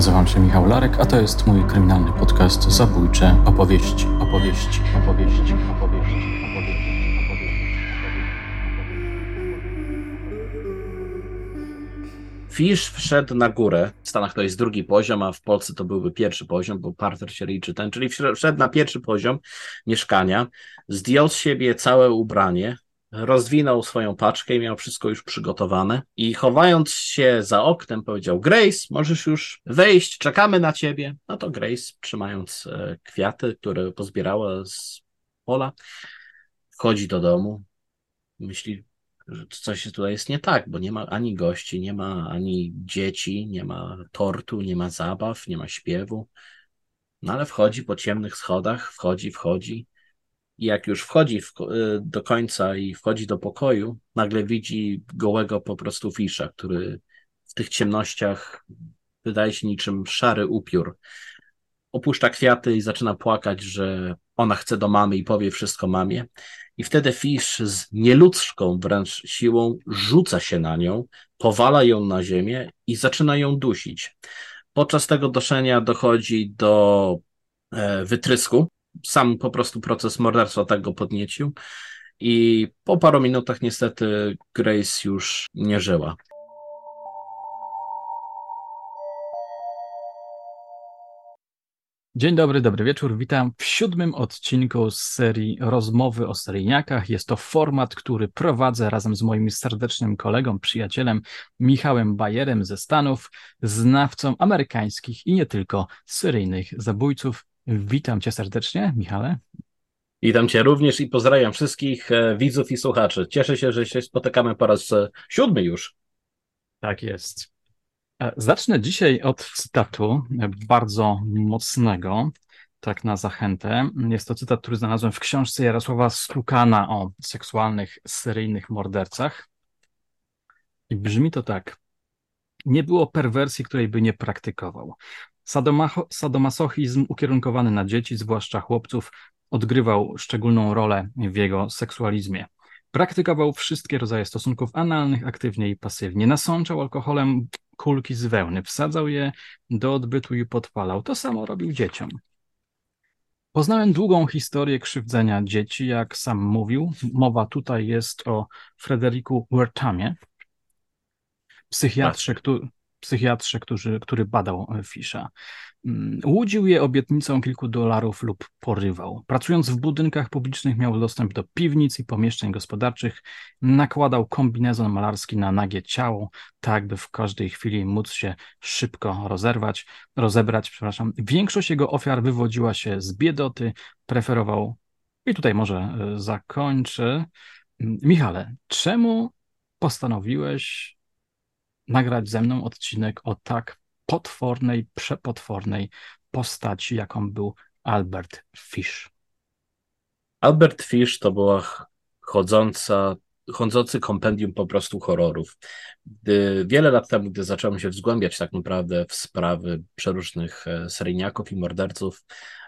Nazywam się Michał Larek, a to jest mój kryminalny podcast Zabójcze opowieści, opowieści, opowieści, opowieści, Fish wszedł na górę. W Stanach to jest drugi poziom, a w Polsce to byłby pierwszy poziom, bo parter się liczy ten, czyli wszedł na pierwszy poziom mieszkania, zdjął z siebie całe ubranie, rozwinął swoją paczkę i miał wszystko już przygotowane. I chowając się za oknem, powiedział: Grace, możesz już wejść, czekamy na ciebie. No to Grace, trzymając e, kwiaty, które pozbierała z pola, wchodzi do domu. Myśli, że coś tutaj jest nie tak, bo nie ma ani gości, nie ma ani dzieci, nie ma tortu, nie ma zabaw, nie ma śpiewu. No ale wchodzi po ciemnych schodach, wchodzi, wchodzi i jak już wchodzi w, y, do końca i wchodzi do pokoju, nagle widzi gołego po prostu fisza, który w tych ciemnościach wydaje się niczym szary upiór. Opuszcza kwiaty i zaczyna płakać, że ona chce do mamy i powie wszystko mamie. I wtedy Fish z nieludzką wręcz siłą rzuca się na nią, powala ją na ziemię i zaczyna ją dusić. Podczas tego doszenia dochodzi do e, wytrysku, sam po prostu proces morderstwa tak go podniecił. I po paru minutach niestety Grace już nie żyła. Dzień dobry, dobry wieczór. Witam w siódmym odcinku z serii Rozmowy o seryjniakach. Jest to format, który prowadzę razem z moim serdecznym kolegą, przyjacielem Michałem Bajerem ze Stanów, znawcą amerykańskich i nie tylko seryjnych zabójców. Witam cię serdecznie, Michale. Witam cię również i pozdrawiam wszystkich e, widzów i słuchaczy. Cieszę się, że się spotykamy po raz e, siódmy już. Tak jest. E, zacznę dzisiaj od cytatu bardzo mocnego, tak na zachętę. Jest to cytat, który znalazłem w książce Jarosława Stukana o seksualnych, seryjnych mordercach. I brzmi to tak. Nie było perwersji, której by nie praktykował. Sadomasochizm ukierunkowany na dzieci, zwłaszcza chłopców, odgrywał szczególną rolę w jego seksualizmie. Praktykował wszystkie rodzaje stosunków analnych, aktywnie i pasywnie. Nasączał alkoholem kulki z wełny, wsadzał je do odbytu i podpalał. To samo robił dzieciom. Poznałem długą historię krzywdzenia dzieci, jak sam mówił. Mowa tutaj jest o Frederiku Wertamie, psychiatrze, który, psychiatrze, który, który badał Fisza. Mm, łudził je obietnicą kilku dolarów lub porywał. Pracując w budynkach publicznych miał dostęp do piwnic i pomieszczeń gospodarczych, nakładał kombinezon malarski na nagie ciało, tak by w każdej chwili móc się szybko rozerwać, rozebrać. Przepraszam. Większość jego ofiar wywodziła się z biedoty, preferował, i tutaj może e, zakończę. Mm, Michale, czemu postanowiłeś nagrać ze mną odcinek o tak potwornej, przepotwornej postaci, jaką był Albert Fish. Albert Fish to była chodząca, chodzący kompendium po prostu horrorów. Gdy, wiele lat temu, gdy zacząłem się wzgłębiać tak naprawdę w sprawy przeróżnych e, seryjniaków i morderców,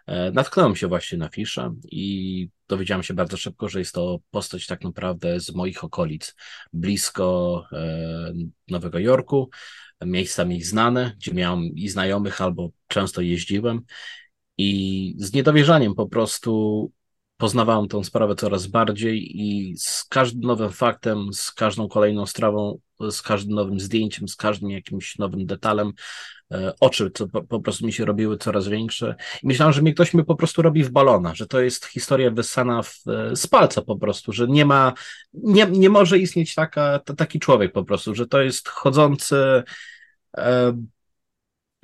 e, natknąłem się właśnie na Fisza i dowiedziałem się bardzo szybko, że jest to postać tak naprawdę z moich okolic, blisko e, Nowego Jorku, miejsca mi znane, gdzie miałem i znajomych albo często jeździłem i z niedowierzaniem po prostu poznawałem tą sprawę coraz bardziej i z każdym nowym faktem, z każdą kolejną strawą, z każdym nowym zdjęciem, z każdym jakimś nowym detalem e, oczy co po, prostu mi się robiły coraz większe. I myślałem, że mnie ktoś mi po prostu robi w balona, że to jest historia wyssana w, e, z palca po prostu, że nie ma, nie, nie może istnieć taka, taki człowiek po prostu, że to jest chodzący e,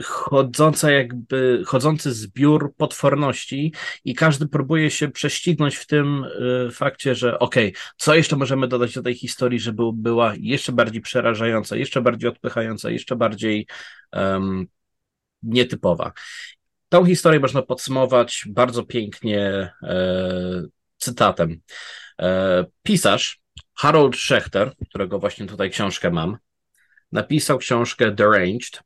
chodząca jakby, chodzący zbiór potworności i każdy próbuje się prześcignąć w tym y, fakcie, że okej, okay, co jeszcze możemy dodać do tej historii, żeby była jeszcze bardziej przerażająca, jeszcze bardziej odpychająca, jeszcze bardziej um, nietypowa. Tą historię można podsumować bardzo pięknie e, cytatem. E, pisarz Harold Schechter, którego właśnie tutaj książkę mam, napisał książkę Deranged,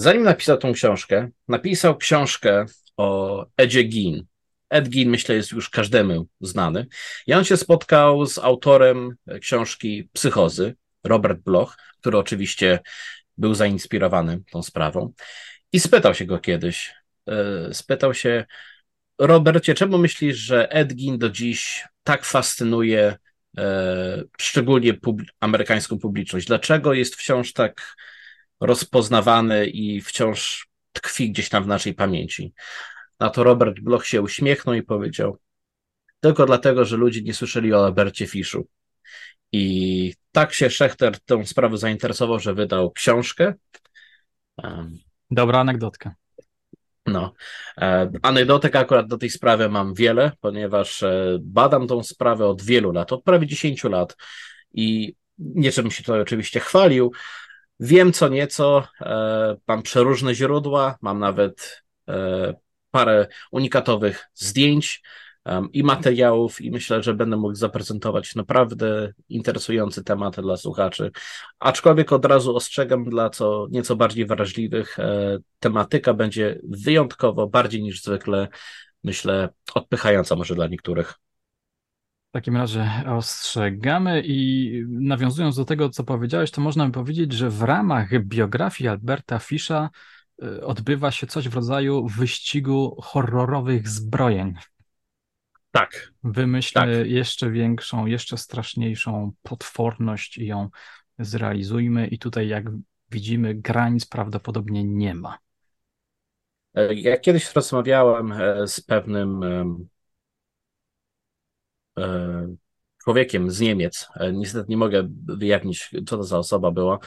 Zanim napisał tą książkę, napisał książkę o Edzie Gein. Ed Gein, myślę, jest już każdemu znany. I on się spotkał z autorem książki Psychozy, Robert Bloch, który oczywiście był zainspirowany tą sprawą i spytał się go kiedyś, e, spytał się, Robercie, czemu myślisz, że Ed Gein do dziś tak fascynuje e, szczególnie amerykańską publiczność? Dlaczego jest wciąż tak rozpoznawany i wciąż tkwi gdzieś tam w naszej pamięci? Na to Robert Bloch się uśmiechnął i powiedział, tylko dlatego, że ludzie nie słyszeli o Albercie Fiszu. I tak się Szechter tą sprawą zainteresował, że wydał książkę. Dobra anegdotka. No, e, anegdotek akurat do tej sprawy mam wiele, ponieważ e, badam tą sprawę od wielu lat, od prawie 10 lat i nie żebym się tutaj oczywiście chwalił. Wiem co nieco, e, mam przeróżne źródła, mam nawet parę unikatowych zdjęć, i materiałów, i myślę, że będę mógł zaprezentować naprawdę interesujący temat dla słuchaczy. Aczkolwiek od razu ostrzegam dla co nieco bardziej wrażliwych, e, tematyka będzie wyjątkowo bardziej niż zwykle, myślę, odpychająca może dla niektórych. W takim razie ostrzegamy i nawiązując do tego, co powiedziałeś, to można by powiedzieć, że w ramach biografii Alberta Fisza e, odbywa się coś w rodzaju wyścigu horrorowych zbrojeń. Tak. Wymyślę tak. jeszcze większą, jeszcze straszniejszą potworność i ją zrealizujmy. I tutaj, jak widzimy, granic prawdopodobnie nie ma. Ja kiedyś rozmawiałem e, z pewnym człowiekiem z Niemiec. Niestety nie mogę wyjaśnić, co to za osoba była,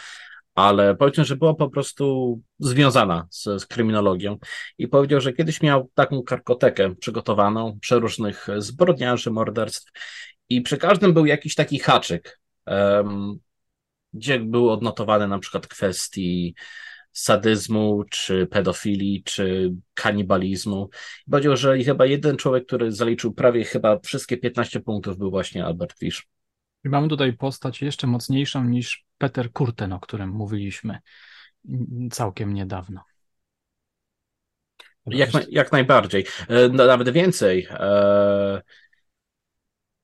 ale powiedział, że była po prostu związana z, z, kryminologią i powiedział, że kiedyś miał taką karkotekę przygotowaną przeróżnych zbrodniarzy, morderstw i przy każdym był jakiś taki haczyk, um, gdzie był odnotowany na przykład kwestii sadyzmu, czy pedofilii, czy kanibalizmu. Powiedział, że chyba jeden człowiek, który zaliczył prawie chyba wszystkie 15 punktów był właśnie Albert Fish. I mamy tutaj postać jeszcze mocniejszą niż Peter Kurten, o którym mówiliśmy całkiem niedawno. Jak, jak najbardziej. E, no, nawet więcej. E,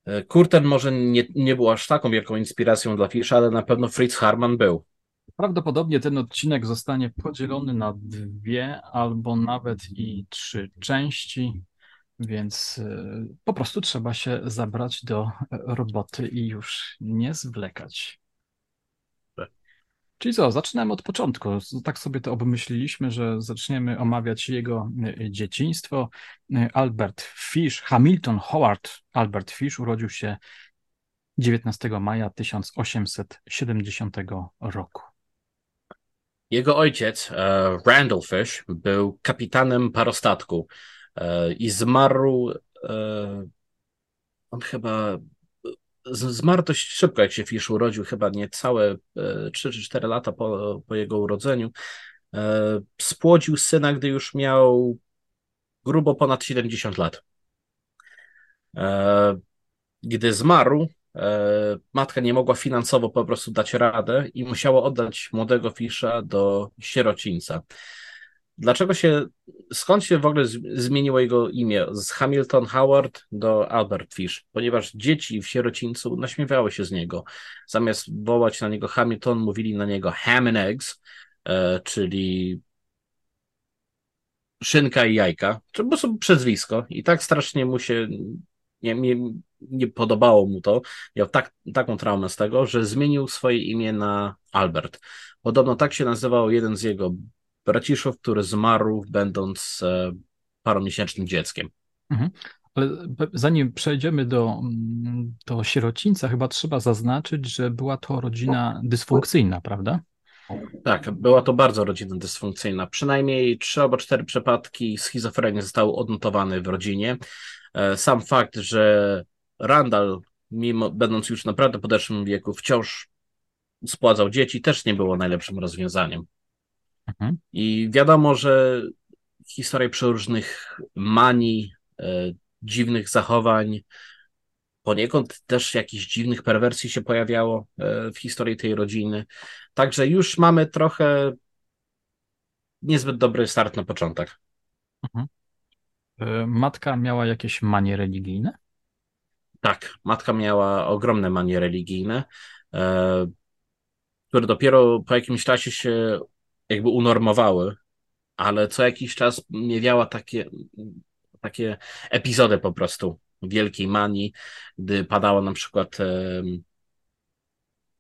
e, Kurten może nie, nie był aż taką wielką inspiracją dla Fisza, ale na pewno Fritz Harman był. Prawdopodobnie ten odcinek zostanie podzielony na dwie albo nawet i trzy części. Więc y, po prostu trzeba się zabrać do e, roboty i już nie zwlekać. Czyli co, zaczynamy od początku. Tak sobie to obmyśliliśmy, że zaczniemy omawiać jego e, dzieciństwo. E, Albert Fish, Hamilton Howard Albert Fish urodził się 19 maja 1870 roku. Jego ojciec, Randall Fish, był kapitanem parostatku E, i zmarł. E, on chyba zmarł dość szybko, jak się Fish urodził, chyba niecałe 3 e, czy 4 lata po, po jego urodzeniu. Spłodził syna, gdy już miał grubo ponad 70 lat. Gdy zmarł, matka nie mogła finansowo po prostu dać radę i musiała oddać młodego Fisza do sierocińca. Dlaczego się, skąd się w ogóle zmieniło jego imię z Hamilton Howard do Albert Fish? Ponieważ dzieci w sierocińcu naśmiewały się z niego. Zamiast wołać na niego Hamilton, mówili na niego ham and eggs, e, czyli szynka i jajka, czy po prostu przezwisko. I tak strasznie mu się nie, nie, nie podobało mu to. Miał tak, taką traumę z tego, że zmienił swoje imię na Albert. Podobno tak się nazywał jeden z jego braciszów, który zmarł będąc e, paromiesięcznym dzieckiem. Mhm. Ale zanim przejdziemy do, mm, do sierocińca, chyba trzeba zaznaczyć, że była to rodzina dysfunkcyjna, prawda? Tak, była to bardzo rodzina dysfunkcyjna. Przynajmniej trzy albo cztery przypadki schizofrenii zostały odnotowane w rodzinie. E, sam fakt, że Randall, mimo będąc już naprawdę podeszłym wieku, wciąż spładzał dzieci, też nie było najlepszym rozwiązaniem. Mhm. I wiadomo, że historia przeróżnych manii, e, dziwnych zachowań, poniekąd też jakichś dziwnych perwersji się pojawiało e, w historii tej rodziny. Także już mamy trochę niezbyt dobry start na początek. Mhm. E, matka miała jakieś manie religijne? Tak, matka miała ogromne manie religijne. E, które dopiero po jakimś czasie się jakby unormowały, ale co jakiś czas miewiała takie, takie epizody po prostu wielkiej manii, gdy padała na przykład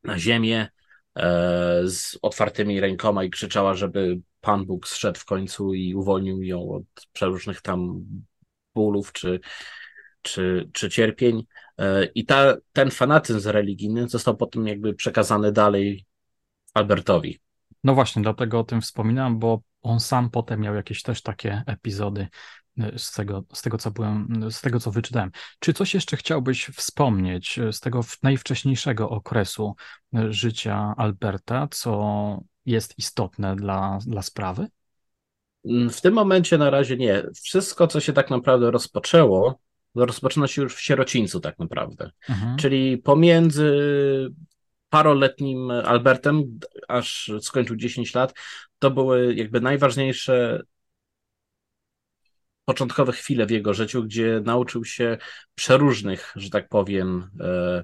na ziemię e, z otwartymi rękoma i krzyczała, żeby Pan Bóg zszedł w końcu i uwolnił ją od przeróżnych tam bólów czy, czy, czy cierpień. E, I ta, ten fanatyzm religijny został potem jakby przekazany dalej Albertowi. No właśnie, dlatego o tym wspominam, bo on sam potem miał jakieś też takie epizody e, z tego, z tego, co byłem, z tego, co wyczytałem. Czy coś jeszcze chciałbyś wspomnieć z tego najwcześniejszego okresu e, życia Alberta, co jest istotne dla, dla sprawy? Mm, w tym momencie na razie nie. Wszystko, co się tak naprawdę rozpoczęło, rozpoczyna się już w sierocińcu tak naprawdę. Mhm. Czyli pomiędzy paroletnim Albertem, aż skończył 10 lat, to były jakby najważniejsze początkowe chwile w jego życiu, gdzie nauczył się przeróżnych, że tak powiem, e,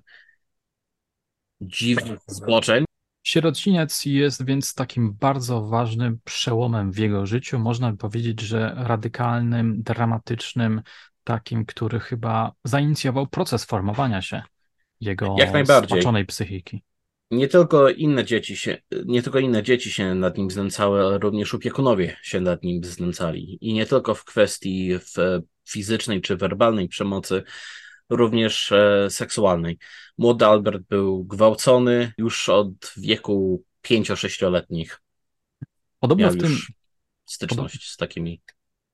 dziwnych zboczeń. Sierociniec jest więc takim bardzo ważnym przełomem w jego życiu. Można by powiedzieć, że radykalnym, dramatycznym, takim, który chyba zainicjował proces formowania się jego Jak najbardziej. psychiki. Nie tylko inne dzieci się, nie tylko inne dzieci się nad nim znęcały, ale również opiekunowie się nad nim znęcali. I nie tylko w kwestii w fizycznej czy werbalnej przemocy, również e, seksualnej. Młody Albert był gwałcony już od wieku 5-6-letnich. Podobno Miał w tym. Styczność z takimi.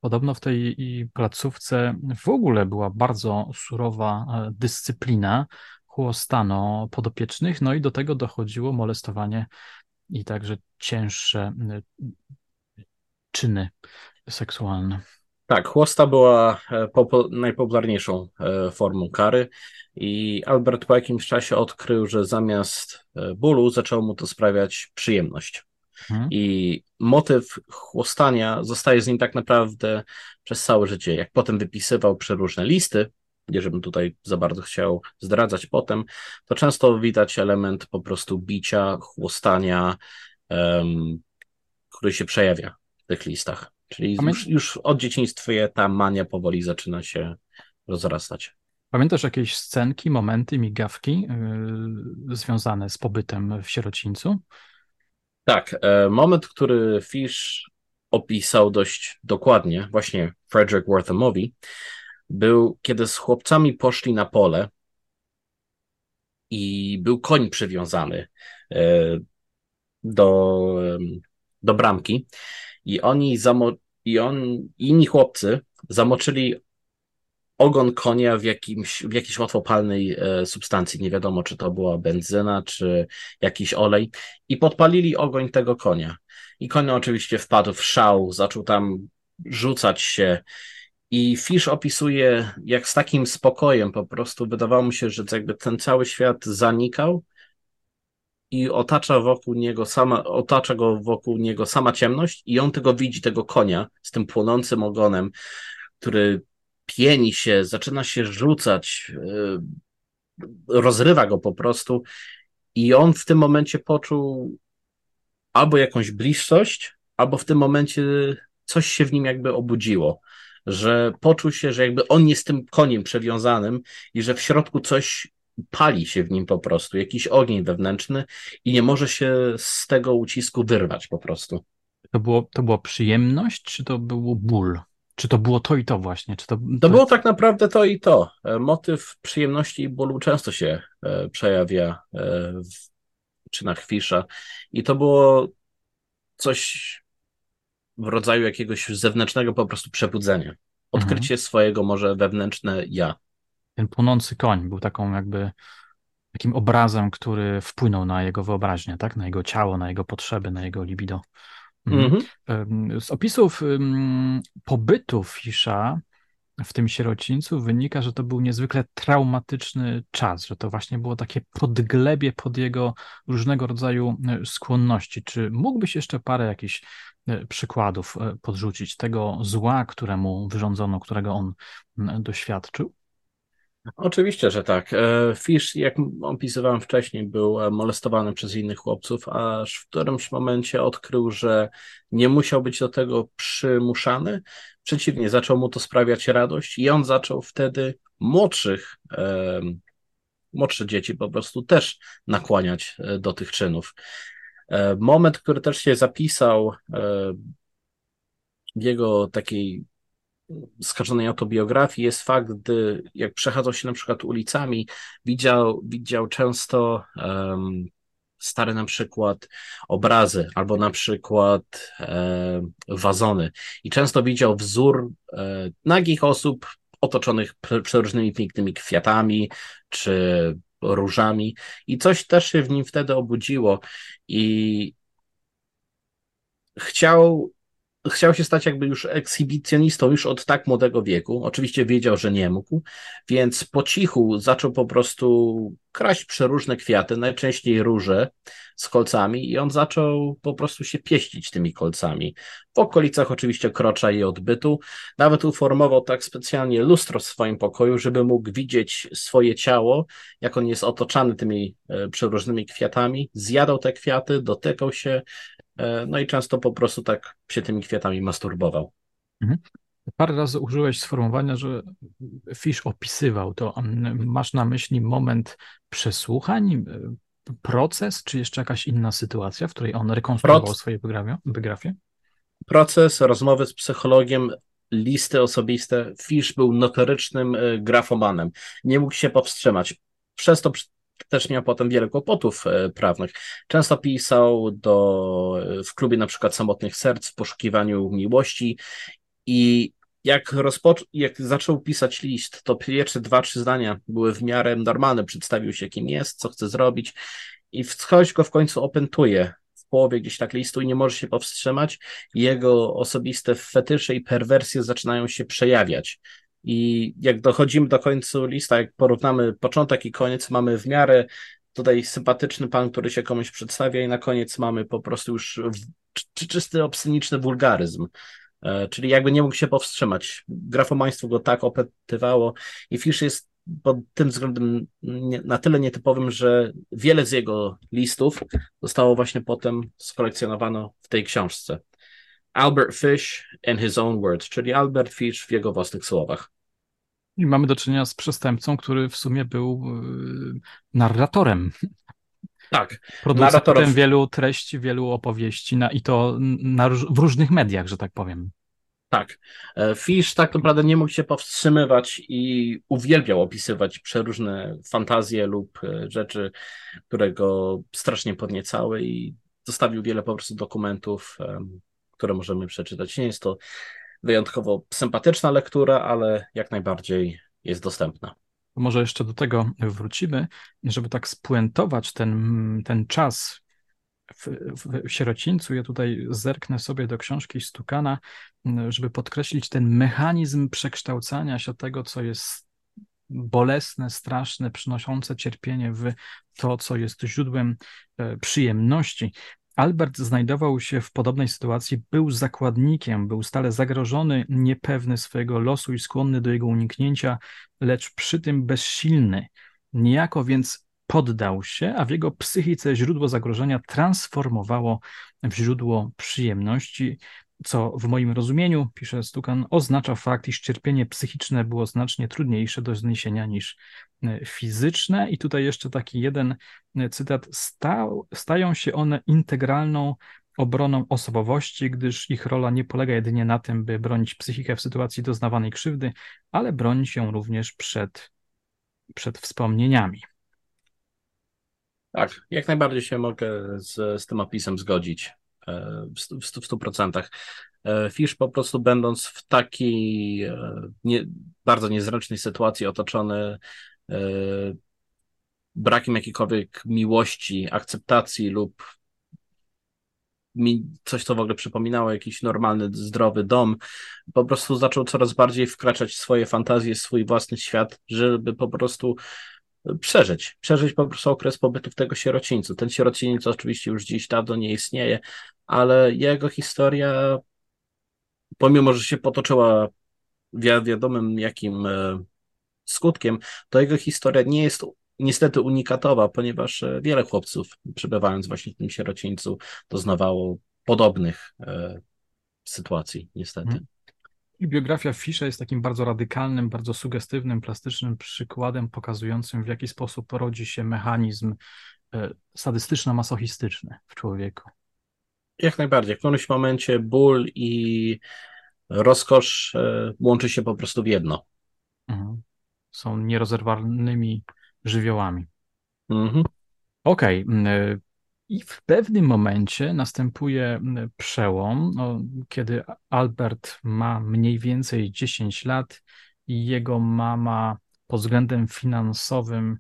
Podobno w tej placówce w ogóle była bardzo surowa e, dyscyplina, chłostano podopiecznych, no i do tego dochodziło molestowanie i także cięższe e, czyny seksualne. Tak, chłosta była e, najpopularniejszą formą kary i Albert po jakimś czasie odkrył, że zamiast bólu zaczęło mu to sprawiać przyjemność. Hmm. I motyw chłostania zostaje z nim tak naprawdę przez całe życie. Jak potem wypisywał przeróżne listy, nie żebym tutaj za bardzo chciał zdradzać potem, to często widać element po prostu bicia, chłostania, um, który się przejawia w tych listach. Czyli już, już od dzieciństwa ta mania powoli zaczyna się rozrastać. Pamiętasz jakieś scenki, momenty, migawki yy, związane z pobytem w sierocińcu? Tak, e, moment, który Fish opisał dość dokładnie, właśnie Frederick Worthamowi, był kiedy z chłopcami poszli na pole i był koń przywiązany e, do, do bramki i oni zamo i on, inni chłopcy zamoczyli ogon konia w, jakimś, w jakiejś łatwopalnej e, substancji. Nie wiadomo, czy to była benzyna, czy jakiś olej. I podpalili ogoń tego konia. I koń oczywiście wpadł w szał, zaczął tam rzucać się. I Fish opisuje, jak z takim spokojem po prostu wydawało mu się, że jakby ten cały świat zanikał i otacza wokół niego sama, otacza go wokół niego sama ciemność i on tego widzi, tego konia z tym płonącym ogonem, który pieni się, zaczyna się rzucać, yy, rozrywa go po prostu i on w tym momencie poczuł albo jakąś bliższość, albo w tym momencie coś się w nim jakby obudziło, że poczuł się, że jakby on jest tym koniem przewiązanym i że w środku coś pali się w nim po prostu, jakiś ogień wewnętrzny i nie może się z tego ucisku wyrwać po prostu. To było, to była przyjemność, czy to był ból? Czy to było to i to właśnie? Czy to, to... to było tak naprawdę to i to. E, motyw przyjemności i bólu często się e, przejawia e, w czynach Fisza i to było coś w rodzaju jakiegoś zewnętrznego po prostu przebudzenia. Odkrycie mhm. swojego może wewnętrzne ja ten płonący koń był taką jakby takim obrazem, który wpłynął na jego wyobraźnię, tak? Na jego ciało, na jego potrzeby, na jego libido. Mm -hmm. Z opisów pobytu Fisza w tym sierocińcu wynika, że to był niezwykle traumatyczny czas, że to właśnie było takie podglebie pod jego różnego rodzaju e, skłonności. Czy mógłbyś jeszcze parę jakichś e, przykładów e, podrzucić tego zła, któremu wyrządzono, którego on doświadczył? Oczywiście, że tak. E, Fish, jak opisywałem wcześniej, był e, molestowany przez innych chłopców, aż w którymś momencie odkrył, że nie musiał być do tego przymuszany. Przeciwnie, zaczął mu to sprawiać radość i on zaczął wtedy młodszych, młodsze dzieci po prostu też nakłaniać e, do tych czynów. Moment, który też się zapisał w jego takiej skażonej autobiografii jest fakt, gdy jak przechadzał się na przykład ulicami, widział, widział często um, stare na przykład obrazy albo na przykład wazony. I często widział wzór e, nagich osób otoczonych przeróżnymi pięknymi kwiatami czy różami. I coś też się w nim wtedy obudziło. I chciał chciał się stać jakby już ekshibicjonistą już od tak młodego wieku. Oczywiście wiedział, że nie mógł, więc po cichu zaczął po prostu kraść przeróżne kwiaty, najczęściej róże z kolcami i on zaczął po prostu się pieścić tymi kolcami. W okolicach oczywiście krocza i odbytu. Nawet uformował tak specjalnie lustro w swoim pokoju, żeby mógł widzieć swoje ciało, jak on jest otoczany tymi e, przeróżnymi kwiatami. Zjadał te kwiaty, dotykał się, no i często po prostu tak się tymi kwiatami masturbował. Mhm. Parę razy użyłeś sformułowania, że Fish opisywał to. Masz na myśli moment przesłuchań, e, proces, czy jeszcze jakaś inna sytuacja, w której on rekonstruował Proc swoje biografię? Proces, rozmowy z psychologiem, listy osobiste. Fish był notorycznym e, grafomanem. Nie mógł się powstrzymać. Przez to też miał potem wiele kłopotów e, prawnych. Często pisał do, e, w klubie na przykład Samotnych Serc w poszukiwaniu miłości i jak, rozpoc- jak zaczął pisać list, to pierwsze dwa, trzy zdania były w miarę normalne. Przedstawił się, kim jest, co chce zrobić i coś go w końcu opętuje w połowie gdzieś tak listu i nie może się powstrzymać. Jego osobiste fetysze i perwersje zaczynają się przejawiać. I jak dochodzimy do końca lista, jak porównamy początek i koniec, mamy w miarę tutaj sympatyczny pan, który się komuś przedstawia, i na koniec mamy po prostu już czy czysty obsceniczny wulgaryzm. E, czyli jakby nie mógł się powstrzymać. Grafomaństwo go tak opytywało i Fish jest pod tym względem na tyle nietypowym, że wiele z jego listów zostało właśnie potem skolekcjonowano w tej książce. Albert Fish in his own words, czyli Albert Fish w jego własnych słowach. I mamy do czynienia z przestępcą, który w sumie był yy, narratorem. Tak. Producentem wielu treści, wielu opowieści na, i to na, w różnych mediach, że tak powiem. Tak. E, Fish tak naprawdę nie mógł się powstrzymywać i uwielbiał opisywać przeróżne fantazje lub e, rzeczy, które go strasznie podniecały i zostawił wiele po prostu dokumentów które możemy przeczytać. Nie jest to wyjątkowo sympatyczna lektura, ale jak najbardziej jest dostępna. Może jeszcze do tego wrócimy, żeby tak spuentować ten, ten czas w, w sierocińcu. Ja tutaj zerknę sobie do książki Stukana, żeby podkreślić ten mechanizm przekształcania się tego, co jest bolesne, straszne, przynoszące cierpienie w to, co jest źródłem e, przyjemności. Albert znajdował się w podobnej sytuacji, był zakładnikiem, był stale zagrożony, niepewny swojego losu i skłonny do jego uniknięcia, lecz przy tym bezsilny. Niejako więc poddał się, a w jego psychice źródło zagrożenia transformowało w źródło przyjemności, co w moim rozumieniu, pisze Stukan, oznacza fakt, iż cierpienie psychiczne było znacznie trudniejsze do zniesienia niż e, fizyczne. I tutaj jeszcze taki jeden e, cytat. Stał, stają się one integralną obroną osobowości, gdyż ich rola nie polega jedynie na tym, by bronić psychikę w sytuacji doznawanej krzywdy, ale bronić ją również przed, przed wspomnieniami. Tak, jak najbardziej się mogę z, z tym opisem zgodzić. E, w 100%. E, Fish po prostu będąc w takiej e, nie, bardzo niezręcznej sytuacji, otoczony brakiem jakiejkolwiek miłości, akceptacji lub mi coś, co w ogóle przypominało jakiś normalny, zdrowy dom, po prostu zaczął coraz bardziej wkraczać w swoje fantazje, swój własny świat, żeby po prostu przeżyć, przeżyć po prostu okres pobytu w tego sierocińcu. Ten sierociniec oczywiście już dziś dawno nie istnieje, ale jego historia, pomimo, że się potoczyła wi wiadomym jakim e, skutkiem, to jego historia nie jest niestety unikatowa, ponieważ e, wiele chłopców, przebywając właśnie w tym sierocińcu, doznawało podobnych e, sytuacji, niestety. Hmm. I biografia Fisza jest takim bardzo radykalnym, bardzo sugestywnym, plastycznym przykładem pokazującym, w jaki sposób rodzi się mechanizm e, sadystyczno-masochistyczny w człowieku. Jak najbardziej. W którymś momencie ból i rozkosz e, łączy się po prostu w jedno. Mhm. Są nierozerwalnymi żywiołami. Mhm. Okej. Okay. I w pewnym momencie następuje przełom, no, kiedy Albert ma mniej więcej 10 lat i jego mama pod względem finansowym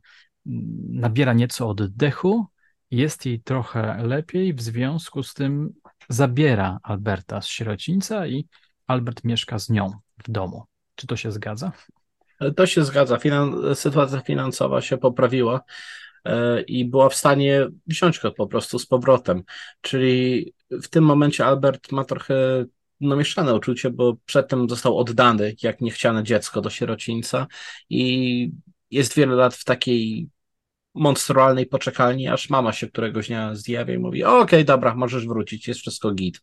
nabiera nieco oddechu, jest jej trochę lepiej, w związku z tym zabiera Alberta z sierocińca i Albert mieszka z nią w domu. Czy to się zgadza? To się zgadza. Finan sytuacja finansowa się poprawiła i była w stanie wziąć go po prostu z powrotem. Czyli w tym momencie Albert ma trochę no, mieszane uczucie, bo przedtem został oddany jak niechciane dziecko do sierocińca i jest wiele lat w takiej monstrualnej poczekalni, aż mama się któregoś dnia zjawia i mówi: Okej, okay, dobra, możesz wrócić, jest wszystko git.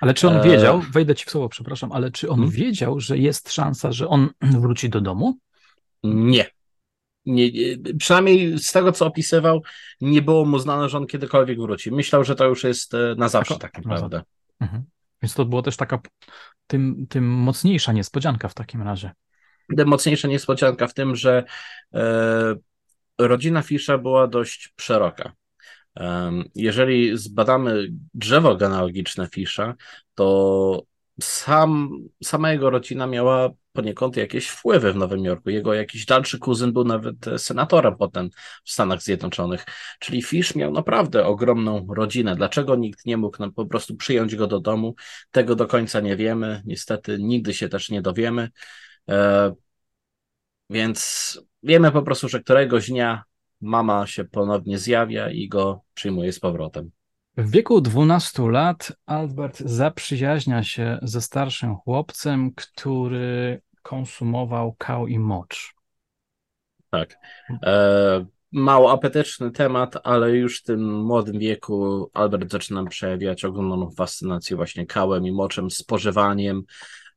Ale czy on e... wiedział, wejdę ci w słowo, przepraszam, ale czy on hmm? wiedział, że jest szansa, że on wróci do domu? Nie. Nie. Przynajmniej z tego, co opisywał, nie było mu znane, że on kiedykolwiek wróci. Myślał, że to już jest e, na zawsze tak naprawdę. Mhm. Więc to było też taka tym, tym mocniejsza niespodzianka w takim razie. Tym mocniejsza niespodzianka w tym, że e, rodzina Fisza była dość szeroka. Jeżeli zbadamy drzewo genealogiczne Fisza, to sam, sama jego rodzina miała poniekąd jakieś wpływy w Nowym Jorku. Jego jakiś dalszy kuzyn był nawet senatorem potem w Stanach Zjednoczonych. Czyli Fish miał naprawdę ogromną rodzinę. Dlaczego nikt nie mógł po prostu przyjąć go do domu? Tego do końca nie wiemy. Niestety nigdy się też nie dowiemy. E, więc wiemy po prostu, że któregoś dnia mama się ponownie zjawia i go przyjmuje z powrotem. W wieku 12 lat Albert zaprzyjaźnia się ze starszym chłopcem, który konsumował kał i mocz. Tak. E, mało apetyczny temat, ale już w tym młodym wieku Albert zaczyna przejawiać ogromną fascynację właśnie kałem i moczem, spożywaniem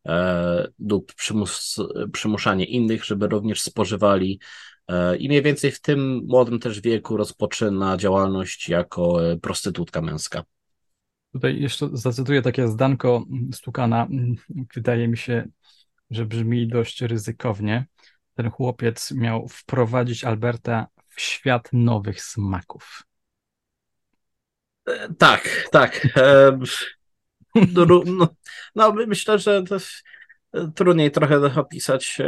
e, lub przymus, przymuszanie innych, żeby również spożywali I mniej więcej w tym młodym też wieku rozpoczyna działalność jako e, prostytutka męska. Tutaj jeszcze zacytuję takie zdanko Stukana. Wydaje mi się, że brzmi dość ryzykownie. Ten chłopiec miał wprowadzić Alberta w świat nowych smaków. E, tak, tak. No, no, no, myślę, że trudniej trochę opisać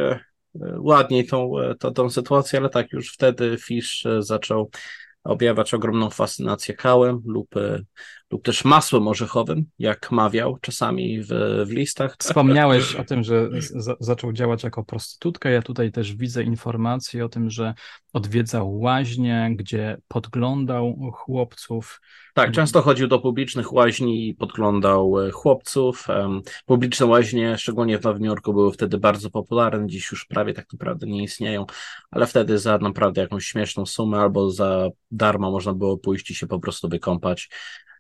ładniej tą, e, tą, tą sytuację, ale tak, już wtedy Fish e, zaczął objawiać ogromną fascynację kałem lub, e, lub też masłem orzechowym, jak mawiał czasami w, w listach. Wspomniałeś o tym, że zaczął działać jako prostytutka. Ja tutaj też widzę informacje o tym, że odwiedzał łaźnie, gdzie podglądał chłopców, tak, często chodził do publicznych łaźni i podglądał e, chłopców. Publiczne łaźnie, szczególnie w Nowym Jorku, były wtedy bardzo popularne, dziś już prawie tak naprawdę nie istnieją, ale wtedy za naprawdę jakąś śmieszną sumę albo za darmo można było pójść i się po prostu wykąpać.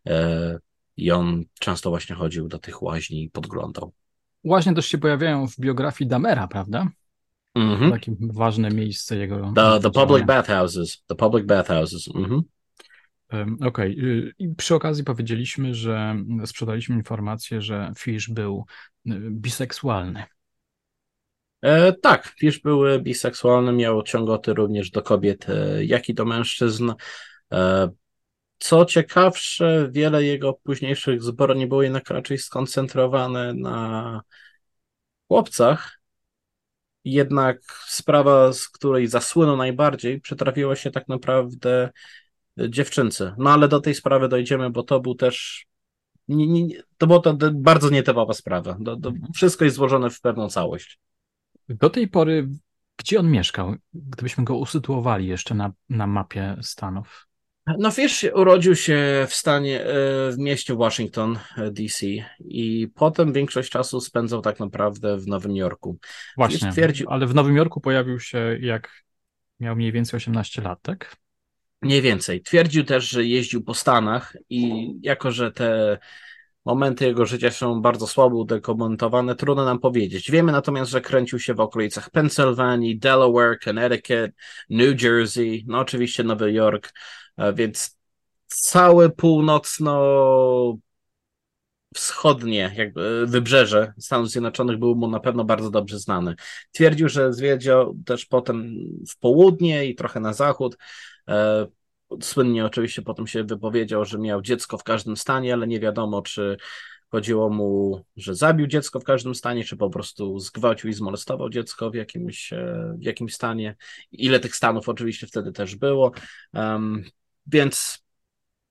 E, I on często właśnie chodził do tych łaźni i podglądał. Łaźnie też się pojawiają w biografii Damera, prawda? Mm -hmm. Takie ważne miejsce jego. The, the public bathhouses. The public bathhouses. Mm -hmm. Okej. Okay. I przy okazji powiedzieliśmy, że sprzedaliśmy informację, że Fish był y, biseksualny. E, tak, Fish był biseksualny, miał ciągoty również do kobiet, e, jak i do mężczyzn. E, co ciekawsze, wiele jego późniejszych zbrodni było jednak raczej skoncentrowane na chłopcach. Jednak sprawa, z której zasłynął najbardziej, przytrafiła się tak naprawdę dziewczynce. No ale do tej sprawy dojdziemy, bo to był też. Nie, nie, to była to bardzo nietypowa sprawa. Do, do, wszystko jest złożone w pewną całość. Do tej pory, gdzie on mieszkał? Gdybyśmy go usytuowali jeszcze na, na mapie Stanów. No Fish urodził się w stanie, e, w mieście Washington e, DC i potem większość czasu spędzał tak naprawdę w Nowym Jorku. Właśnie, twierdził... ale w Nowym Jorku pojawił się jak miał mniej więcej 18 lat, tak? Mniej więcej. Twierdził też, że jeździł po Stanach i jako, że te momenty jego życia są bardzo słabo udokumentowane, trudno nam powiedzieć. Wiemy natomiast, że kręcił się w okolicach Pennsylvanii, Delaware, Connecticut, New Jersey, no oczywiście Nowy Jork, więc całe północno wschodnie jakby wybrzeże Stanów Zjednoczonych było mu na pewno bardzo dobrze znane. Twierdził, że zwiedział też potem w południe i trochę na zachód. E, słynnie oczywiście potem się wypowiedział, że miał dziecko w każdym stanie, ale nie wiadomo, czy chodziło mu, że zabił dziecko w każdym stanie, czy po prostu zgwałcił i zmolestował dziecko w jakimś, e, w jakimś stanie. Ile tych stanów oczywiście wtedy też było. Um, więc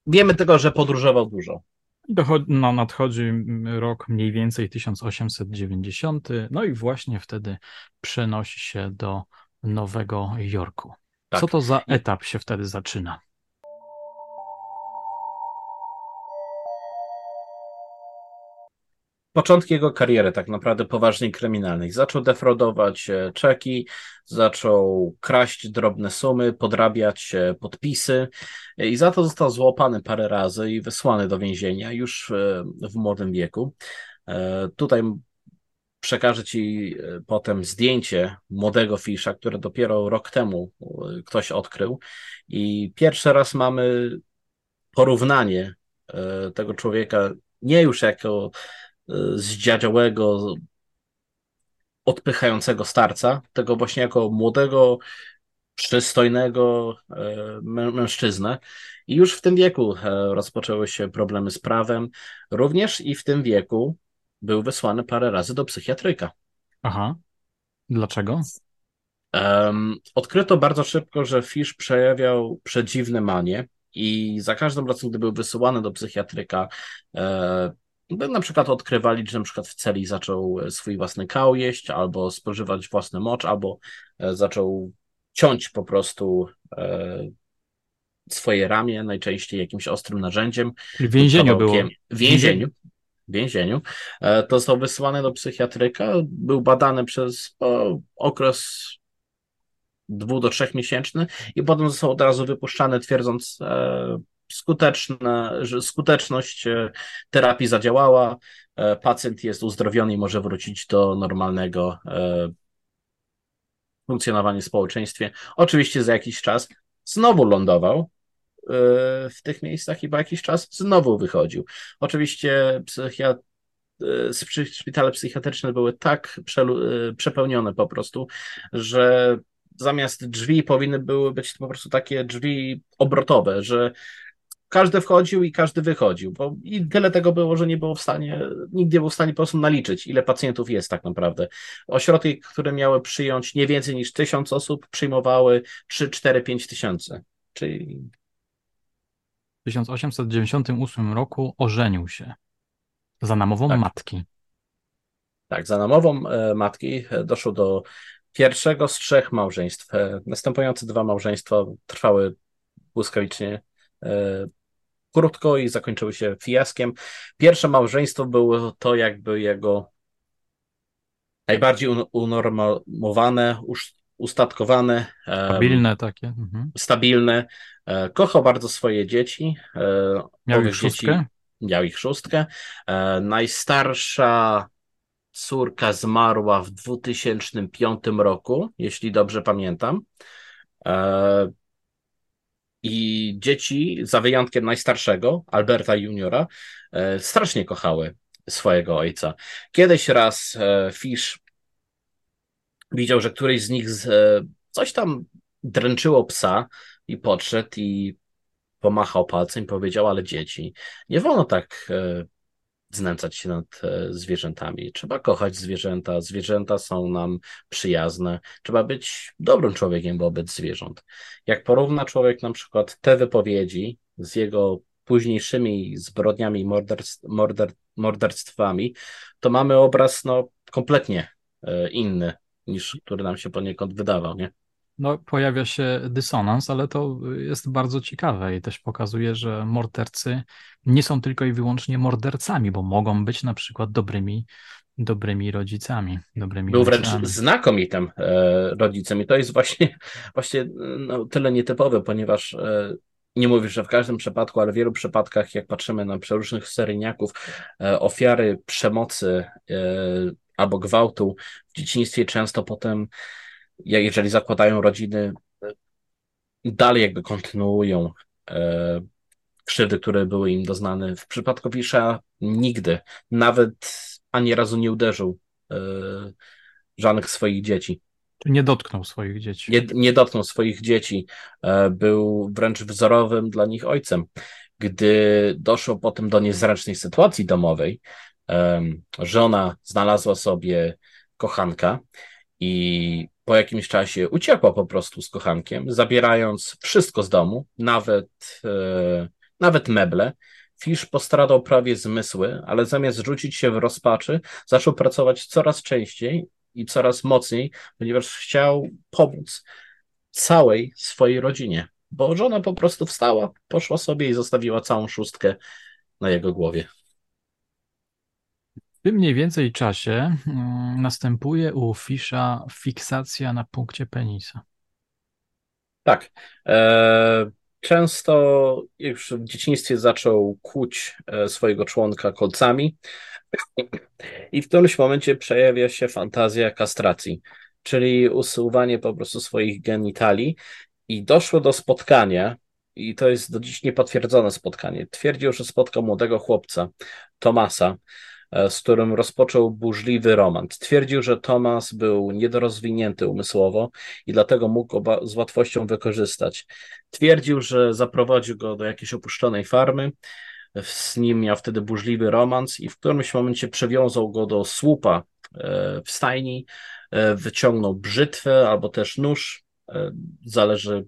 wiemy tego, że podróżował dużo. Dochodzi, no, nadchodzi rok mniej więcej 1890, no i właśnie wtedy przenosi się do Nowego Jorku. Tak. Co to za etap się wtedy zaczyna? Początki jego kariery, tak naprawdę poważnej kryminalnej. Zaczął defraudować e, czeki, zaczął kraść drobne sumy, podrabiać e, podpisy e, i za to został złapany parę razy i wysłany do więzienia już w młodym wieku. Tutaj przekażę Ci potem zdjęcie młodego Fisza, które dopiero rok temu ktoś odkrył i pierwszy raz mamy porównanie tego człowieka nie już jako zdziadziałego, odpychającego starca, tego właśnie jako młodego, przystojnego e, mężczyznę. I już w tym wieku e, rozpoczęły się problemy z prawem. Również i w tym wieku był wysłany parę razy do psychiatryka. Aha. Dlaczego? Um, odkryto bardzo szybko, że Fish przejawiał przedziwne manie i za każdym razem, gdy był wysyłany do psychiatryka, e, na przykład odkrywali, że na przykład w celi zaczął e, swój własny kał jeść, albo spożywać własny mocz, albo e, zaczął ciąć po prostu e, swoje ramię, najczęściej jakimś ostrym narzędziem. W więzieniu było. W więzieniu. W więzieniu. To został wysłany do psychiatryka, był badany przez okres dwu do trzech miesięczny i potem został od razu wypuszczany, twierdząc, skuteczna, że skuteczność e, terapii zadziałała, e, pacjent jest uzdrowiony i może wrócić do normalnego e, funkcjonowania w społeczeństwie. Oczywiście za jakiś czas znowu lądował w tych miejscach i po jakiś czas znowu wychodził. Oczywiście psychiat szpitale psychiatryczne były tak przepełnione po prostu, że zamiast drzwi powinny były być po prostu takie drzwi obrotowe, że każdy wchodził i każdy wychodził, bo i tyle tego było, że nie było w stanie, nikt nie był w stanie po prostu naliczyć, ile pacjentów jest tak naprawdę. Ośrodki, które miały przyjąć nie więcej niż tysiąc osób, przyjmowały 3, 4, 5 tysięcy, czyli... W 1898 roku ożenił się za namową tak. matki. Tak, za namową e, matki e, doszło do pierwszego z trzech małżeństw. E, następujące dwa małżeństwa trwały błyskawicznie krótko i zakończyły się fiaskiem. Pierwsze małżeństwo było to jakby jego najbardziej unormowane, ustatkowane. Stabilne takie. Mhm. Stabilne. E, kochał bardzo swoje dzieci. E, miał ich szóstkę? Miał ich szóstkę. E, najstarsza córka zmarła w 2005 roku, jeśli dobrze pamiętam. I dzieci, za wyjątkiem najstarszego, Alberta Juniora, e, strasznie kochały swojego ojca. Kiedyś raz e, Fish widział, że któryś z nich e, coś tam dręczyło psa i podszedł i pomachał palcem i powiedział, ale dzieci, nie wolno tak znęcać się nad e, zwierzętami. Trzeba kochać zwierzęta, zwierzęta są nam przyjazne. Trzeba być dobrym człowiekiem wobec zwierząt. Jak porówna człowiek na przykład te wypowiedzi z jego późniejszymi zbrodniami morderstw, morder, morderstwami, to mamy obraz no, kompletnie e, inny niż który nam się poniekąd wydawał, nie? No, pojawia się dysonans, ale to jest bardzo ciekawe i też pokazuje, że mordercy nie są tylko i wyłącznie mordercami, bo mogą być na przykład dobrymi, dobrymi rodzicami. Dobrymi Był wręcz rodzicami. znakomitym e, rodzicem i to jest właśnie, właśnie no, tyle nietypowe, ponieważ e, nie mówisz, że w każdym przypadku, ale w wielu przypadkach, jak patrzymy na przeróżnych seryjniaków, e, ofiary przemocy albo gwałtu w dzieciństwie często potem, jeżeli zakładają rodziny, e, dalej jakby kontynuują krzywdy, które były im doznane. W przypadku Wisza nigdy, nawet ani razu nie uderzył żadnych swoich dzieci. Nie dotknął swoich dzieci. Nie, nie dotknął swoich dzieci. Był wręcz wzorowym dla nich ojcem. Gdy doszło potem do niezręcznej sytuacji domowej, żona znalazła sobie kochanka i po jakimś czasie uciekła po prostu z kochankiem, zabierając wszystko z domu, nawet, e, nawet meble. Fisz postradał prawie zmysły, ale zamiast rzucić się w rozpaczy, zaczął pracować coraz częściej i coraz mocniej, ponieważ chciał pomóc całej swojej rodzinie, bo żona po prostu wstała, poszła sobie i zostawiła całą szóstkę na jego głowie. Tym mniej więcej czasie mm, następuje u Fisza fiksacja na punkcie penisa. Tak. E, często już w dzieciństwie zaczął kłuć e, swojego członka kolcami i w którymś momencie przejawia się fantazja kastracji, czyli usuwanie po prostu swoich genitali i doszło do spotkania i to jest do dziś niepotwierdzone spotkanie. Twierdził, że spotkał młodego chłopca, Tomasa, z którym rozpoczął burzliwy romans. Twierdził, że Thomas był niedorozwinięty umysłowo i dlatego mógł go z łatwością wykorzystać. Twierdził, że zaprowadził go do jakiejś opuszczonej farmy, z nim miał wtedy burzliwy romans i w którymś momencie przewiązał go do słupa e, w stajni, e, wyciągnął brzytwę albo też nóż, zależy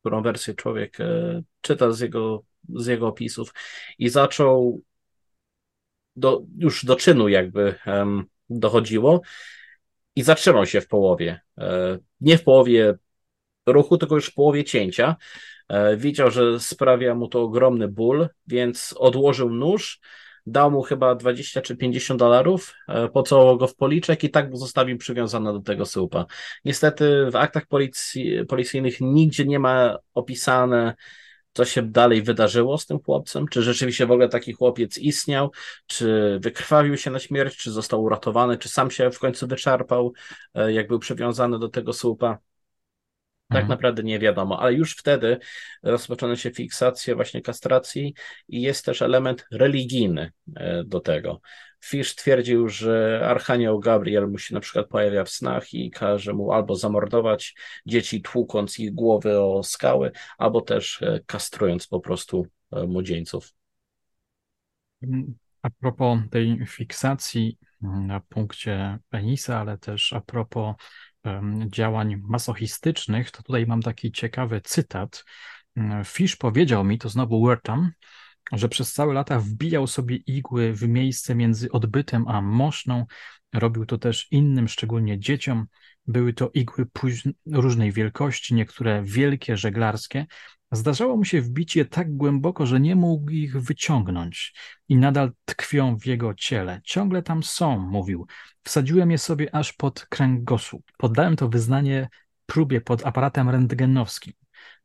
którą wersję człowiek czyta z jego, z jego opisów i zaczął do, już do czynu jakby um, dochodziło i zatrzymał się w połowie. E, nie w połowie ruchu, tylko już w połowie cięcia. E, widział, że sprawia mu to ogromny ból, więc odłożył nóż, dał mu chyba 20 czy 50 dolarów, e, pocałował go w policzek i tak zostawił przywiązany do tego słupa. Niestety w aktach policji, policyjnych nigdzie nie ma opisane, co się dalej wydarzyło z tym chłopcem, czy rzeczywiście w ogóle taki chłopiec istniał, czy wykrwawił się na śmierć, czy został uratowany, czy sam się w końcu wyczerpał, e, jak był przywiązany do tego słupa. Tak mhm. naprawdę nie wiadomo, ale już wtedy rozpoczyna się fiksacja właśnie kastracji i jest też element religijny e, do tego. Fish twierdził, że Archanioł Gabriel mu się na przykład pojawia w snach i każe mu albo zamordować dzieci, tłukąc ich głowy o skały, albo też e, kastrując po prostu e, młodzieńców. A propos tej fiksacji na punkcie penisa, ale też a propos działań masochistycznych, to tutaj mam taki ciekawy cytat. Fish powiedział mi, to znowu Wertham, że przez całe lata wbijał sobie igły w miejsce między odbytem a moszną. Robił to też innym, szczególnie dzieciom. Były to igły różnej wielkości, niektóre wielkie, żeglarskie. Zdarzało mu się wbić je tak głęboko, że nie mógł ich wyciągnąć i nadal tkwią w jego ciele. Ciągle tam są, mówił. Wsadziłem je sobie aż pod kręgosłup. Poddałem to wyznanie próbie pod aparatem rentgenowskim.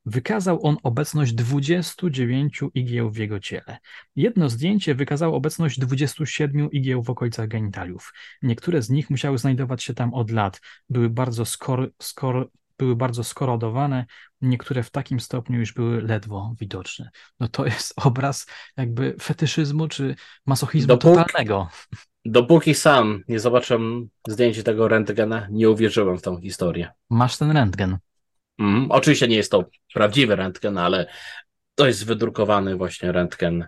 Wykazał on obecność 29 igieł w jego ciele. Jedno zdjęcie wykazało obecność 27 igieł w okolicach genitaliów. Niektóre z nich musiały znajdować się tam od lat. Były bardzo, skor, skor, były bardzo skorodowane, niektóre w takim stopniu już były ledwo widoczne. No to jest obraz jakby fetyszyzmu czy masochizmu Dopóki, totalnego. Dopóki sam nie zobaczę zdjęcie tego rentgena, nie uwierzyłem w tą historię. Masz ten rentgen. Mm, oczywiście nie jest to prawdziwy rentgen, ale to jest wydrukowany właśnie rentgen.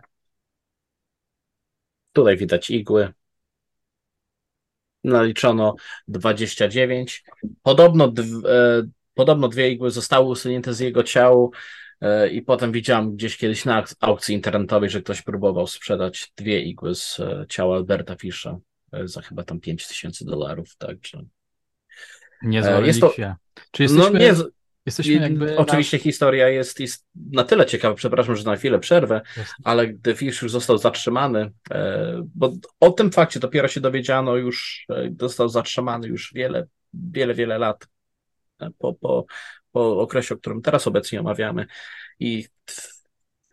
Tutaj widać igły. Naliczono 29. Podobno, e, podobno dwie igły zostały usunięte z jego ciała e, i potem widziałem gdzieś kiedyś na aukcji internetowej, że ktoś próbował sprzedać dwie igły z e, ciała Alberta Fisza e, za chyba tam 5000 dolarów, także Niezła jest to... Czy jesteśmy... No nie, Jesteśmy jakby. Oczywiście na... historia jest, jest na tyle ciekawa, przepraszam, że na chwilę przerwę, ale gdy Fish już został zatrzymany, bo o tym fakcie dopiero się dowiedziano już, został zatrzymany już wiele, wiele, wiele lat po, po, po okresie, o którym teraz obecnie omawiamy. I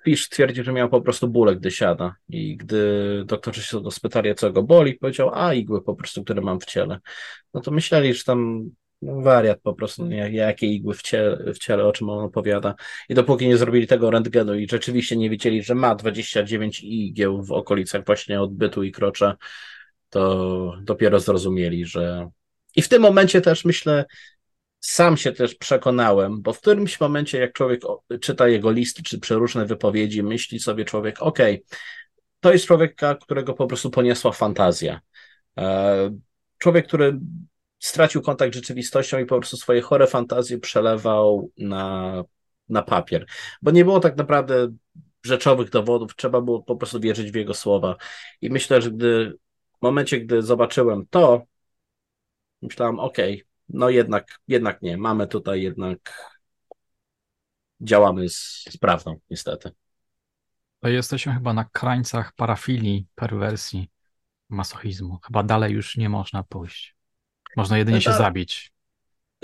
Fish twierdzi, że miał po prostu bóle, gdy siada. I gdy doktorzy się go spytali, co go boli, powiedział, a igły po prostu, które mam w ciele. No to myśleli, że tam no, wariat po prostu, jakie igły w ciele, w ciele, o czym on opowiada. I dopóki nie zrobili tego rentgenu i rzeczywiście nie wiedzieli, że ma 29 igieł w okolicach właśnie odbytu i krocza, to dopiero zrozumieli, że. I w tym momencie też myślę, sam się też przekonałem, bo w którymś momencie, jak człowiek czyta jego listy czy przeróżne wypowiedzi, myśli sobie człowiek, okay, to jest człowieka, którego po prostu poniosła fantazja. E, człowiek, który stracił kontakt z rzeczywistością i po prostu swoje chore fantazje przelewał na, na papier. Bo nie było tak naprawdę rzeczowych dowodów, trzeba było po prostu wierzyć w jego słowa. I myślę, że gdy w momencie, gdy zobaczyłem to, myślałem, okej, okay, no jednak, jednak nie, mamy tutaj jednak działamy z, z prawdą, niestety. To jesteśmy chyba na krańcach parafilii, perwersji, masochizmu. Chyba dalej już nie można pójść. Można jedynie się zabić.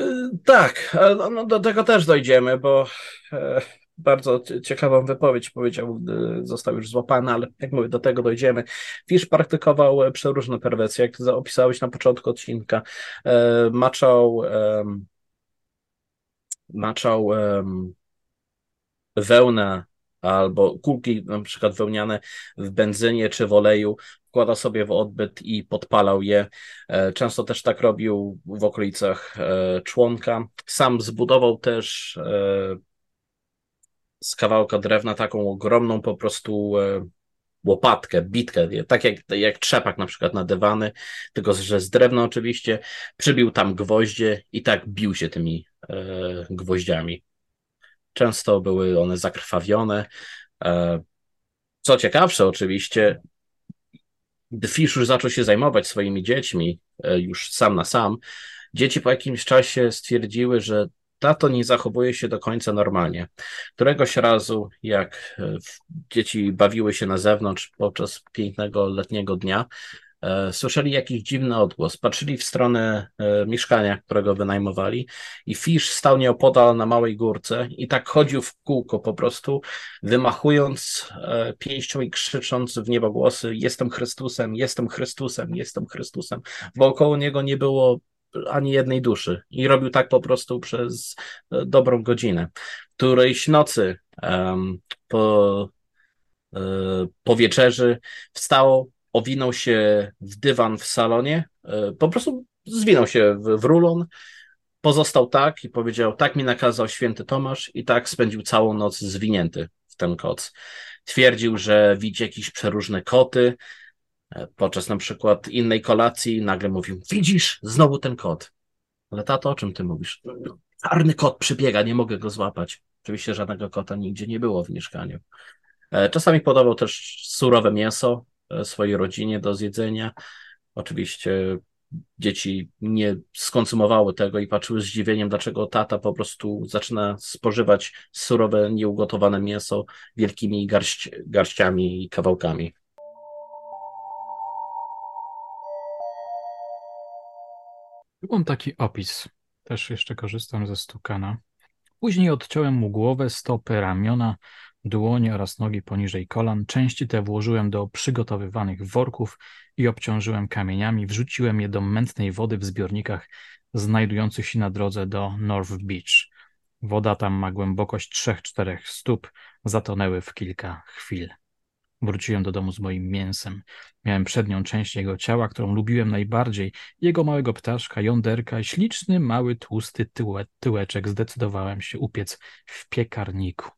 Y, tak, no, no, do tego też dojdziemy, bo e, bardzo ciekawą wypowiedź powiedział, został już złapany, ale jak mówię, do tego dojdziemy. Fisz praktykował przeróżne perwersje, jak opisałeś na początku odcinka. E, maczał maczał wełnę albo kulki na przykład wełniane w benzynie czy w oleju, wkładał sobie w odbyt i podpalał je. E, często też tak robił w okolicach e, członka. Sam zbudował też e, z kawałka drewna taką ogromną po prostu łopatkę, bitkę, tak jak, jak trzepak na przykład na dywany, tylko że z drewna oczywiście, przybił tam gwoździe i tak bił się tymi e, gwoździami. Często były one zakrwawione. E, co ciekawsze, oczywiście, gdy Fish już zaczął się zajmować swoimi dziećmi, e, już sam na sam, dzieci po jakimś czasie stwierdziły, że tato nie zachowuje się do końca normalnie. Któregoś razu, jak e, dzieci bawiły się na zewnątrz podczas pięknego letniego dnia, E, słyszeli jakiś dziwny odgłos. Patrzyli w stronę e, mieszkania, którego wynajmowali, i Fish stał nieopodal na małej górce i tak chodził w kółko po prostu, wymachując pięścią i krzycząc w niebogłosy: Jestem Chrystusem, jestem Chrystusem, jestem Chrystusem. Bo około niego nie było ani jednej duszy. I robił tak po prostu przez dobrą godzinę. Którejś nocy um, po, po wieczerzy wstało, owinął się w dywan w salonie, e, po prostu zwinął się w, w rulon, pozostał tak i powiedział, tak mi nakazał święty Tomasz i tak spędził całą noc zwinięty w ten koc. Twierdził, że widzi jakieś przeróżne koty, e, podczas na przykład innej kolacji nagle mówił, widzisz, znowu ten kot. Ale tato, o czym ty mówisz? Czarny kot przybiega, nie mogę go złapać. Oczywiście żadnego kota nigdzie nie było w mieszkaniu. E, czasami podawał też surowe mięso, E, swojej rodzinie do zjedzenia. Oczywiście dzieci nie skonsumowały tego i patrzyły z zdziwieniem, dlaczego tata po prostu zaczyna spożywać surowe, nieugotowane mięso wielkimi garść, garściami i kawałkami. Mam taki opis. Też jeszcze korzystam ze Stukana. Później odciąłem mu głowę, stopy, ramiona, dłonie oraz nogi poniżej kolan. Części te włożyłem do przygotowywanych worków i obciążyłem kamieniami. Wrzuciłem je do mętnej wody w zbiornikach znajdujących się na drodze do North Beach. Woda tam ma głębokość 3-4 stóp, zatonęły w kilka chwil. Wróciłem do domu z moim mięsem. Miałem przednią część jego ciała, którą lubiłem najbardziej, jego małego ptaszka, jąderka, śliczny, mały, tłusty tyłe, tyłeczek zdecydowałem się upiec w piekarniku.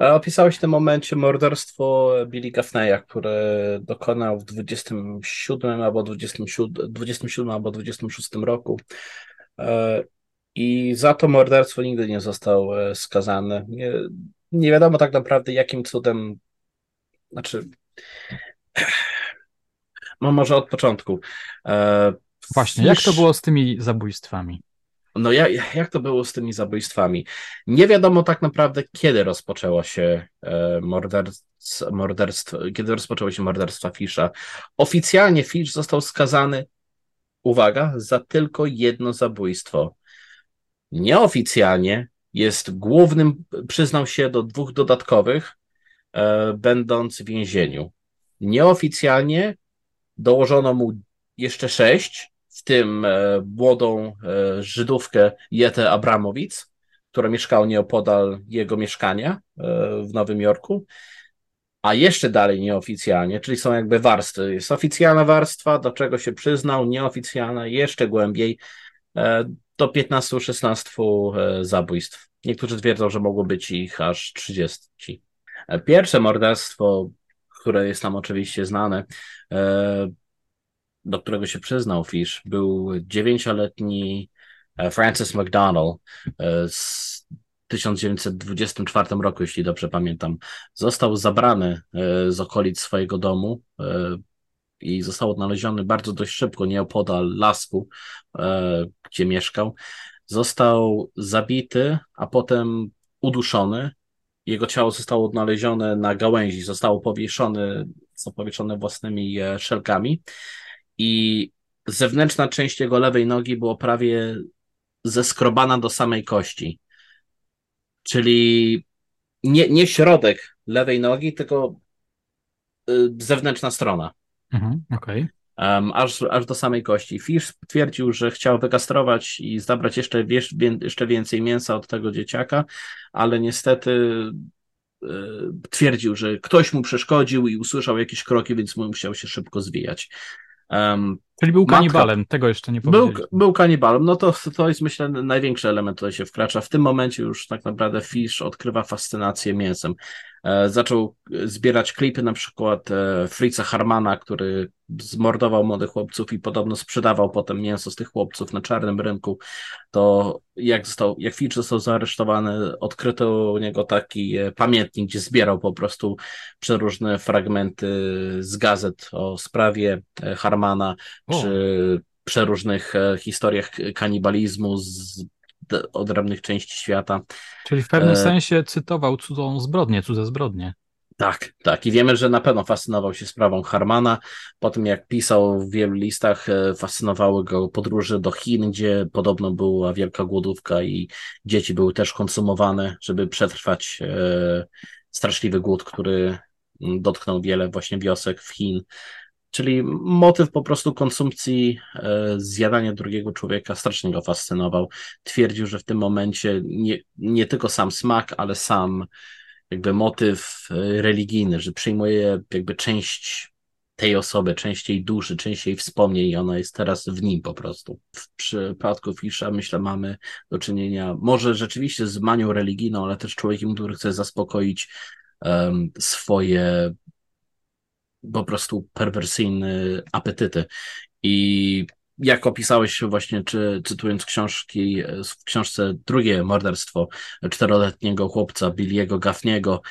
Opisałeś w tym momencie morderstwo Billy Gaffneya, które dokonał w 27 albo 27, 27 albo 26 roku. E, I za to morderstwo nigdy nie został e, skazany. Nie, nie wiadomo tak naprawdę, jakim cudem. Znaczy. No może od początku. E, Właśnie, jak to było z tymi zabójstwami? No jak, jak to było z tymi zabójstwami? Nie wiadomo tak naprawdę, kiedy rozpoczęło się e, morderstwo, morderstwo, kiedy rozpoczęło się morderstwo Fisza. Oficjalnie Fish został skazany, uwaga, za tylko jedno zabójstwo. Nieoficjalnie jest głównym, przyznał się do dwóch dodatkowych, będąc w więzieniu. Nieoficjalnie dołożono mu jeszcze sześć, w tym e, młodą e, Żydówkę Jetę Abramowic, która mieszkała nieopodal jego mieszkania e, w Nowym Jorku, a jeszcze dalej nieoficjalnie, czyli są jakby warstwy. Jest oficjalna warstwa, do czego się przyznał, nieoficjalna, jeszcze głębiej, do 15-16 zabójstw. Niektórzy twierdzą, że mogło być ich aż 30. Pierwsze morderstwo, które jest nam oczywiście znane, do którego się przyznał Fish, był dziewięcioletni e, Francis McDonald e, z 1924 roku, jeśli dobrze pamiętam. Został zabrany e, z okolic swojego domu i został odnaleziony bardzo dość szybko, nieopodal lasku, gdzie mieszkał. Został zabity, a potem uduszony. Jego ciało zostało odnalezione na gałęzi, zostało powieszone, powieszone własnymi szelkami i zewnętrzna część jego lewej nogi była prawie zeskrobana do samej kości. Czyli nie, nie środek lewej nogi, tylko y, zewnętrzna strona. Mhm, okay. Um, aż, aż do samej kości. Fish twierdził, że chciał wykastrować i zabrać jeszcze, jeszcze więcej mięsa od tego dzieciaka, ale niestety y, twierdził, że ktoś mu przeszkodził i usłyszał jakieś kroki, więc musiał się szybko zwijać. Um, Czyli był kanibalem, matka, tego jeszcze nie powiedzieliśmy. Był, był kanibalem, no to, to jest myślę największy element tutaj się wkracza. W tym momencie już tak naprawdę Fish odkrywa fascynację mięsem. E, zaczął zbierać klipy na przykład e, Fritza Harmana, który zmordował młodych chłopców i podobno sprzedawał potem mięso z tych chłopców na czarnym rynku. To jak został, jak Fitch został zaaresztowany, odkryto u niego taki e, pamiętnik, gdzie zbierał po prostu przeróżne fragmenty z gazet o sprawie Harmana, o. czy przeróżnych historiach kanibalizmu z odrębnych części świata. Czyli w pewnym e... sensie cytował cudzą zbrodnię, cudze zbrodnie. Tak, tak. I wiemy, że na pewno fascynował się sprawą Harmana. Po tym, jak pisał w wielu listach, e, fascynowały go podróże do Chin, gdzie podobno była wielka głodówka i dzieci były też konsumowane, żeby przetrwać e, straszliwy głód, który dotknął wiele właśnie wiosek w Chin. Czyli motyw po prostu konsumpcji, e, zjadania drugiego człowieka strasznie go fascynował. Twierdził, że w tym momencie nie, nie tylko sam smak, ale sam jakby motyw e, religijny, że przyjmuje jakby część tej osoby, część jej duszy, część jej wspomnień i ona jest teraz w nim po prostu. W przypadku Fisza myślę mamy do czynienia może rzeczywiście z manią religijną, ale też człowiekiem, który chce zaspokoić um, swoje po prostu perwersyjne apetyty. I jak opisałeś właśnie, czy cytując książki, w książce drugie morderstwo czteroletniego chłopca Billy'ego Gaffniego,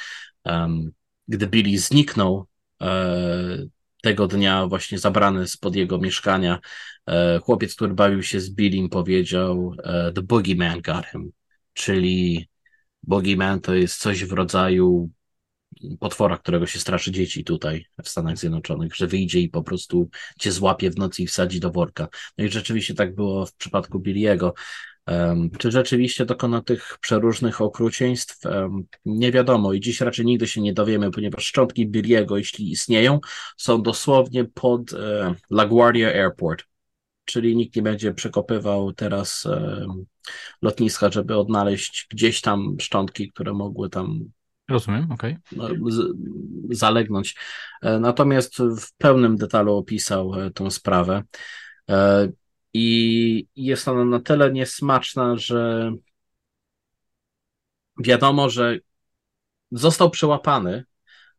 um, gdy Billy zniknął e, tego dnia, właśnie zabrany spod jego mieszkania, e, chłopiec, który bawił się z Billym, powiedział: e, The Boogeyman got him, czyli Boogeyman to jest coś w rodzaju potwora, którego się straszy dzieci tutaj w Stanach Zjednoczonych, że wyjdzie i po prostu cię złapie w nocy i wsadzi do worka. No i rzeczywiście tak było w przypadku Billiego. Um, czy rzeczywiście dokona tych przeróżnych okrucieństw? Um, nie wiadomo i dziś raczej nigdy się nie dowiemy, ponieważ szczątki Billiego, jeśli istnieją, są dosłownie pod e, LaGuardia Airport, czyli nikt nie będzie przekopywał teraz e, lotniska, żeby odnaleźć gdzieś tam szczątki, które mogły tam Rozumiem, okej. Okay. Zalegnąć. E, natomiast w pełnym detalu opisał e, tą sprawę. E, I jest ona na tyle niesmaczna, że wiadomo, że został przyłapany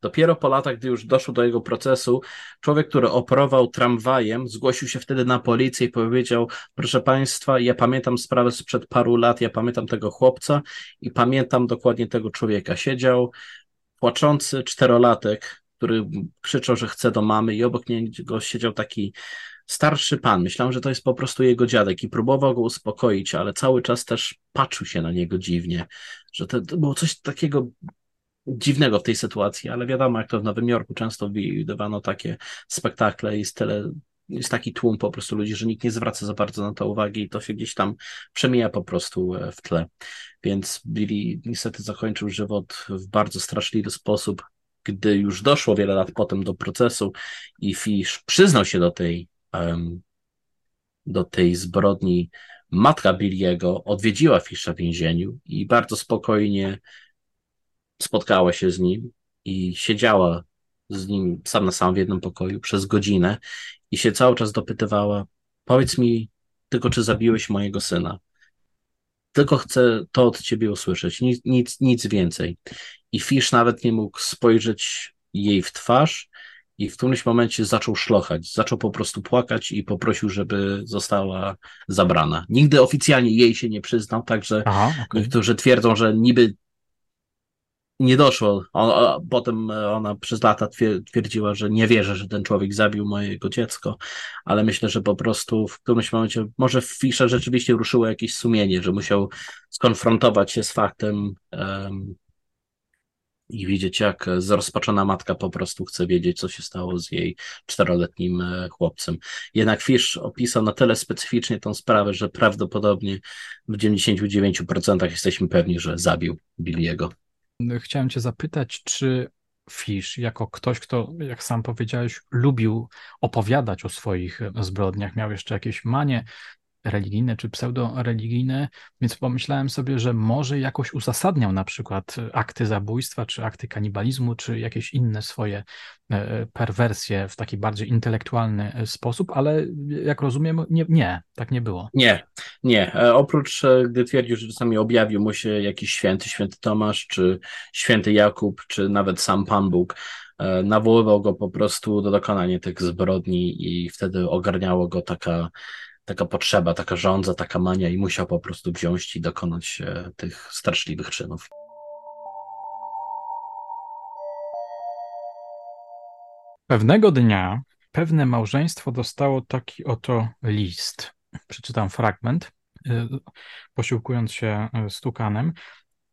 Dopiero po latach, gdy już doszło do jego procesu, człowiek, który operował tramwajem, zgłosił się wtedy na policję i powiedział: Proszę Państwa, ja pamiętam sprawę sprzed paru lat, ja pamiętam tego chłopca i pamiętam dokładnie tego człowieka. Siedział płaczący czterolatek, który krzyczał, że chce do mamy, i obok niego siedział taki starszy pan. Myślałem, że to jest po prostu jego dziadek i próbował go uspokoić, ale cały czas też patrzył się na niego dziwnie, że to, było coś takiego dziwnego w tej sytuacji, ale wiadomo, jak to w Nowym Jorku często widywano takie spektakle i tyle, jest taki tłum po prostu ludzi, że nikt nie zwraca za bardzo na to uwagi i to się gdzieś tam przemija po prostu e, w tle. Więc Billy niestety zakończył żywot w bardzo straszliwy sposób, gdy już doszło wiele lat potem do procesu i Fish przyznał się do tej, um, do tej zbrodni, matka Billiego odwiedziła Fisha w więzieniu i bardzo spokojnie spotkała się z nim i siedziała z nim sam na sam w jednym pokoju przez godzinę i się cały czas dopytywała: Powiedz mi tylko, czy zabiłeś mojego syna. Tylko chcę to od ciebie usłyszeć, nic, nic, nic więcej. I Fish nawet nie mógł spojrzeć jej w twarz, i w którymś momencie zaczął szlochać, zaczął po prostu płakać i poprosił, żeby została zabrana. Nigdy oficjalnie jej się nie przyznał, także Aha, okay. niektórzy twierdzą, że niby nie doszło. Potem ona przez lata twierdziła, że nie wierzy, że ten człowiek zabił mojego dziecko, ale myślę, że po prostu w którymś momencie, może Fisza rzeczywiście ruszyło jakieś sumienie, że musiał skonfrontować się z faktem um, i widzieć, jak zrozpaczona matka po prostu chce wiedzieć, co się stało z jej czteroletnim e, chłopcem. Jednak Fish opisał na tyle specyficznie tą sprawę, że prawdopodobnie w 99% jesteśmy pewni, że zabił Billiego. Chciałem Cię zapytać, czy Fish, jako ktoś, kto, jak sam powiedziałeś, lubił opowiadać o swoich zbrodniach, miał jeszcze jakieś manie religijne czy pseudo-religijne, więc pomyślałem sobie, że może jakoś uzasadniał na przykład akty zabójstwa, czy akty kanibalizmu, czy jakieś inne swoje e, perwersje w taki bardziej intelektualny e, sposób, ale jak rozumiem, nie, nie tak nie było. Nie, nie. E, oprócz, gdy twierdził, że czasami objawił mu się jakiś święty, święty Tomasz, czy święty Jakub, czy nawet sam Pan Bóg, nawoływał go po prostu do dokonania tych zbrodni i wtedy ogarniało go taka taka potrzeba, taka żądza, taka mania i musiał po prostu wziąć i dokonać e, tych straszliwych czynów. Pewnego dnia pewne małżeństwo dostało taki oto list. Przeczytam fragment, e, posiłkując się e, stukanem.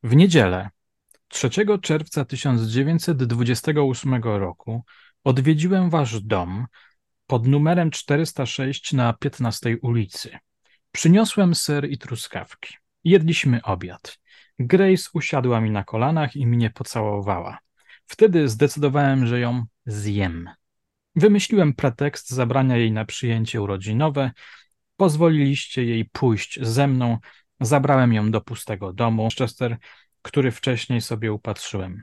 W niedzielę 3 czerwca 1928 roku odwiedziłem wasz dom pod numerem 406 na 15 ulicy. Przyniosłem ser i truskawki. Jedliśmy obiad. Grace usiadła mi na kolanach i mnie pocałowała. Wtedy zdecydowałem, że ją zjem. Wymyśliłem pretekst zabrania jej na przyjęcie urodzinowe. Pozwoliliście jej pójść ze mną. Zabrałem ją do pustego domu, Chester, który wcześniej sobie upatrzyłem.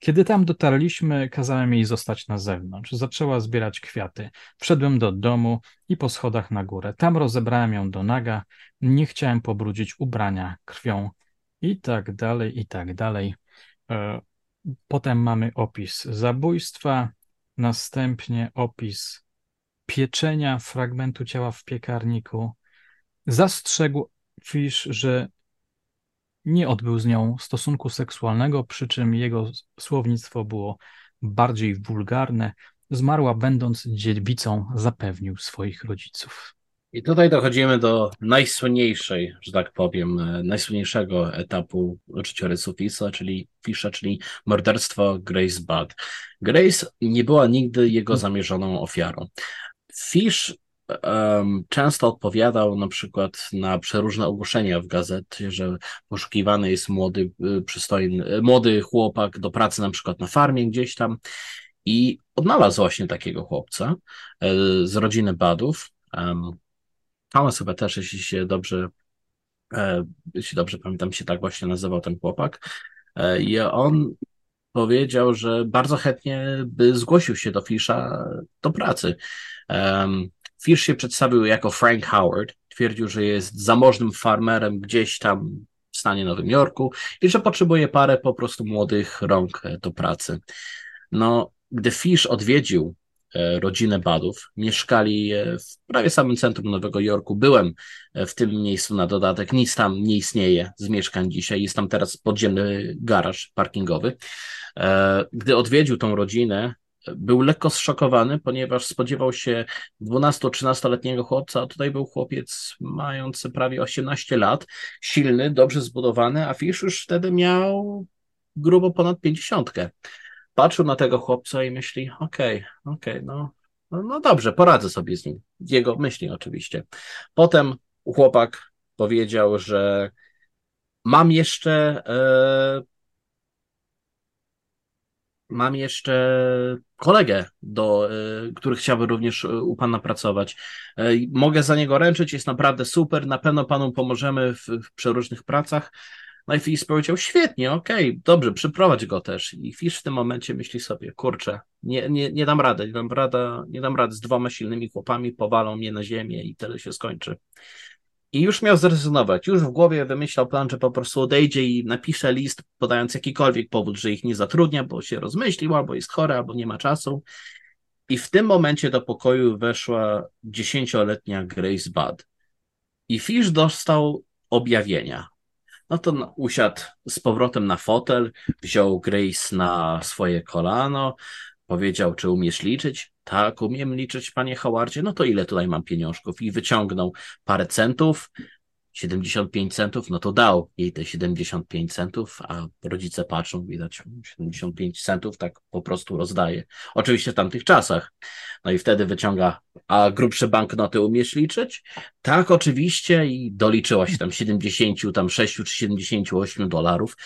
Kiedy tam dotarliśmy, kazałem jej zostać na zewnątrz. Zaczęła zbierać kwiaty. Wszedłem do domu i po schodach na górę. Tam rozebrałem ją do naga. Nie chciałem pobrudzić ubrania krwią. I tak dalej, i tak dalej. E, potem mamy opis zabójstwa, następnie opis pieczenia fragmentu ciała w piekarniku. Zastrzegł Fish, że nie odbył z nią stosunku seksualnego, przy czym jego słownictwo było bardziej wulgarne. Zmarła, będąc dziewicą, zapewnił swoich rodziców. I tutaj dochodzimy do najsłynniejszej, że tak powiem, e, najsłynniejszego etapu życiorysu Fisa, czyli Fisza, czyli morderstwo Grace Budd. Grace nie była nigdy jego zamierzoną ofiarą. Fish um, często odpowiadał na przykład na przeróżne ogłoszenia w gazecie, że poszukiwany jest młody, y, przystojny, y, młody chłopak do pracy na przykład na farmie gdzieś tam i odnalazł właśnie takiego chłopca e, z rodziny Badów. Um, Thomas chyba też, jeśli się dobrze, e, jeśli dobrze pamiętam, się tak właśnie nazywał ten chłopak. E, I on powiedział, że bardzo chętnie by zgłosił się do Fisza do pracy. Fish się przedstawił jako Frank Howard. Twierdził, że jest zamożnym farmerem gdzieś tam w stanie Nowym Jorku i że potrzebuje parę po prostu młodych rąk e, do pracy. No, gdy Fish odwiedził e, rodzinę Badów, mieszkali e, w prawie samym centrum Nowego Jorku. Byłem w tym miejscu na dodatek, nic tam nie istnieje z mieszkań dzisiaj, jest tam teraz podziemny garaż parkingowy. Gdy odwiedził tą rodzinę, był lekko zszokowany, ponieważ spodziewał się 12-13-letniego chłopca, a tutaj był chłopiec mający prawie 18 lat, silny, dobrze zbudowany, a Fish już wtedy miał grubo ponad 50. Patrzył na tego chłopca i myśli, okej, okay, okej, okay, no, no, no dobrze, poradzę sobie z nim. Jego myśli oczywiście. Potem chłopak powiedział, że mam jeszcze e, mam jeszcze kolegę, do, y, który chciałby również y, u Pana pracować. Y, mogę za niego ręczyć, jest naprawdę super, na pewno Panu pomożemy w, w przeróżnych pracach. No i Fish powiedział, świetnie, okej, okay, dobrze, przyprowadź go też. I Fish w tym momencie myśli sobie, kurczę, nie, nie, nie dam rady, nie dam, rada, nie dam rady z dwoma silnymi chłopami, powalą mnie na ziemię i tyle się skończy. I już miał zrezygnować. Już w głowie wymyślał plan, że po prostu odejdzie i napisze list, podając jakikolwiek powód, że ich nie zatrudnia, bo się rozmyślił, albo jest chory, albo nie ma czasu. I w tym momencie do pokoju weszła dziesięcioletnia Grace Budd. I Fish dostał objawienia. No to usiadł z powrotem na fotel, wziął Grace na swoje kolano, powiedział, czy umiesz liczyć? Tak, umiem liczyć, panie Howardzie. No to ile tutaj mam pieniążków? I wyciągnął parę centów, 75 centów, no to dał jej te 75 centów, a rodzice patrzą, widać 75 centów, tak po prostu rozdaje. Oczywiście w tamtych czasach. No i wtedy wyciąga, a grubsze banknoty umiesz liczyć? Tak, oczywiście i doliczyła się tam 70, tam 6 czy 78 dolarów.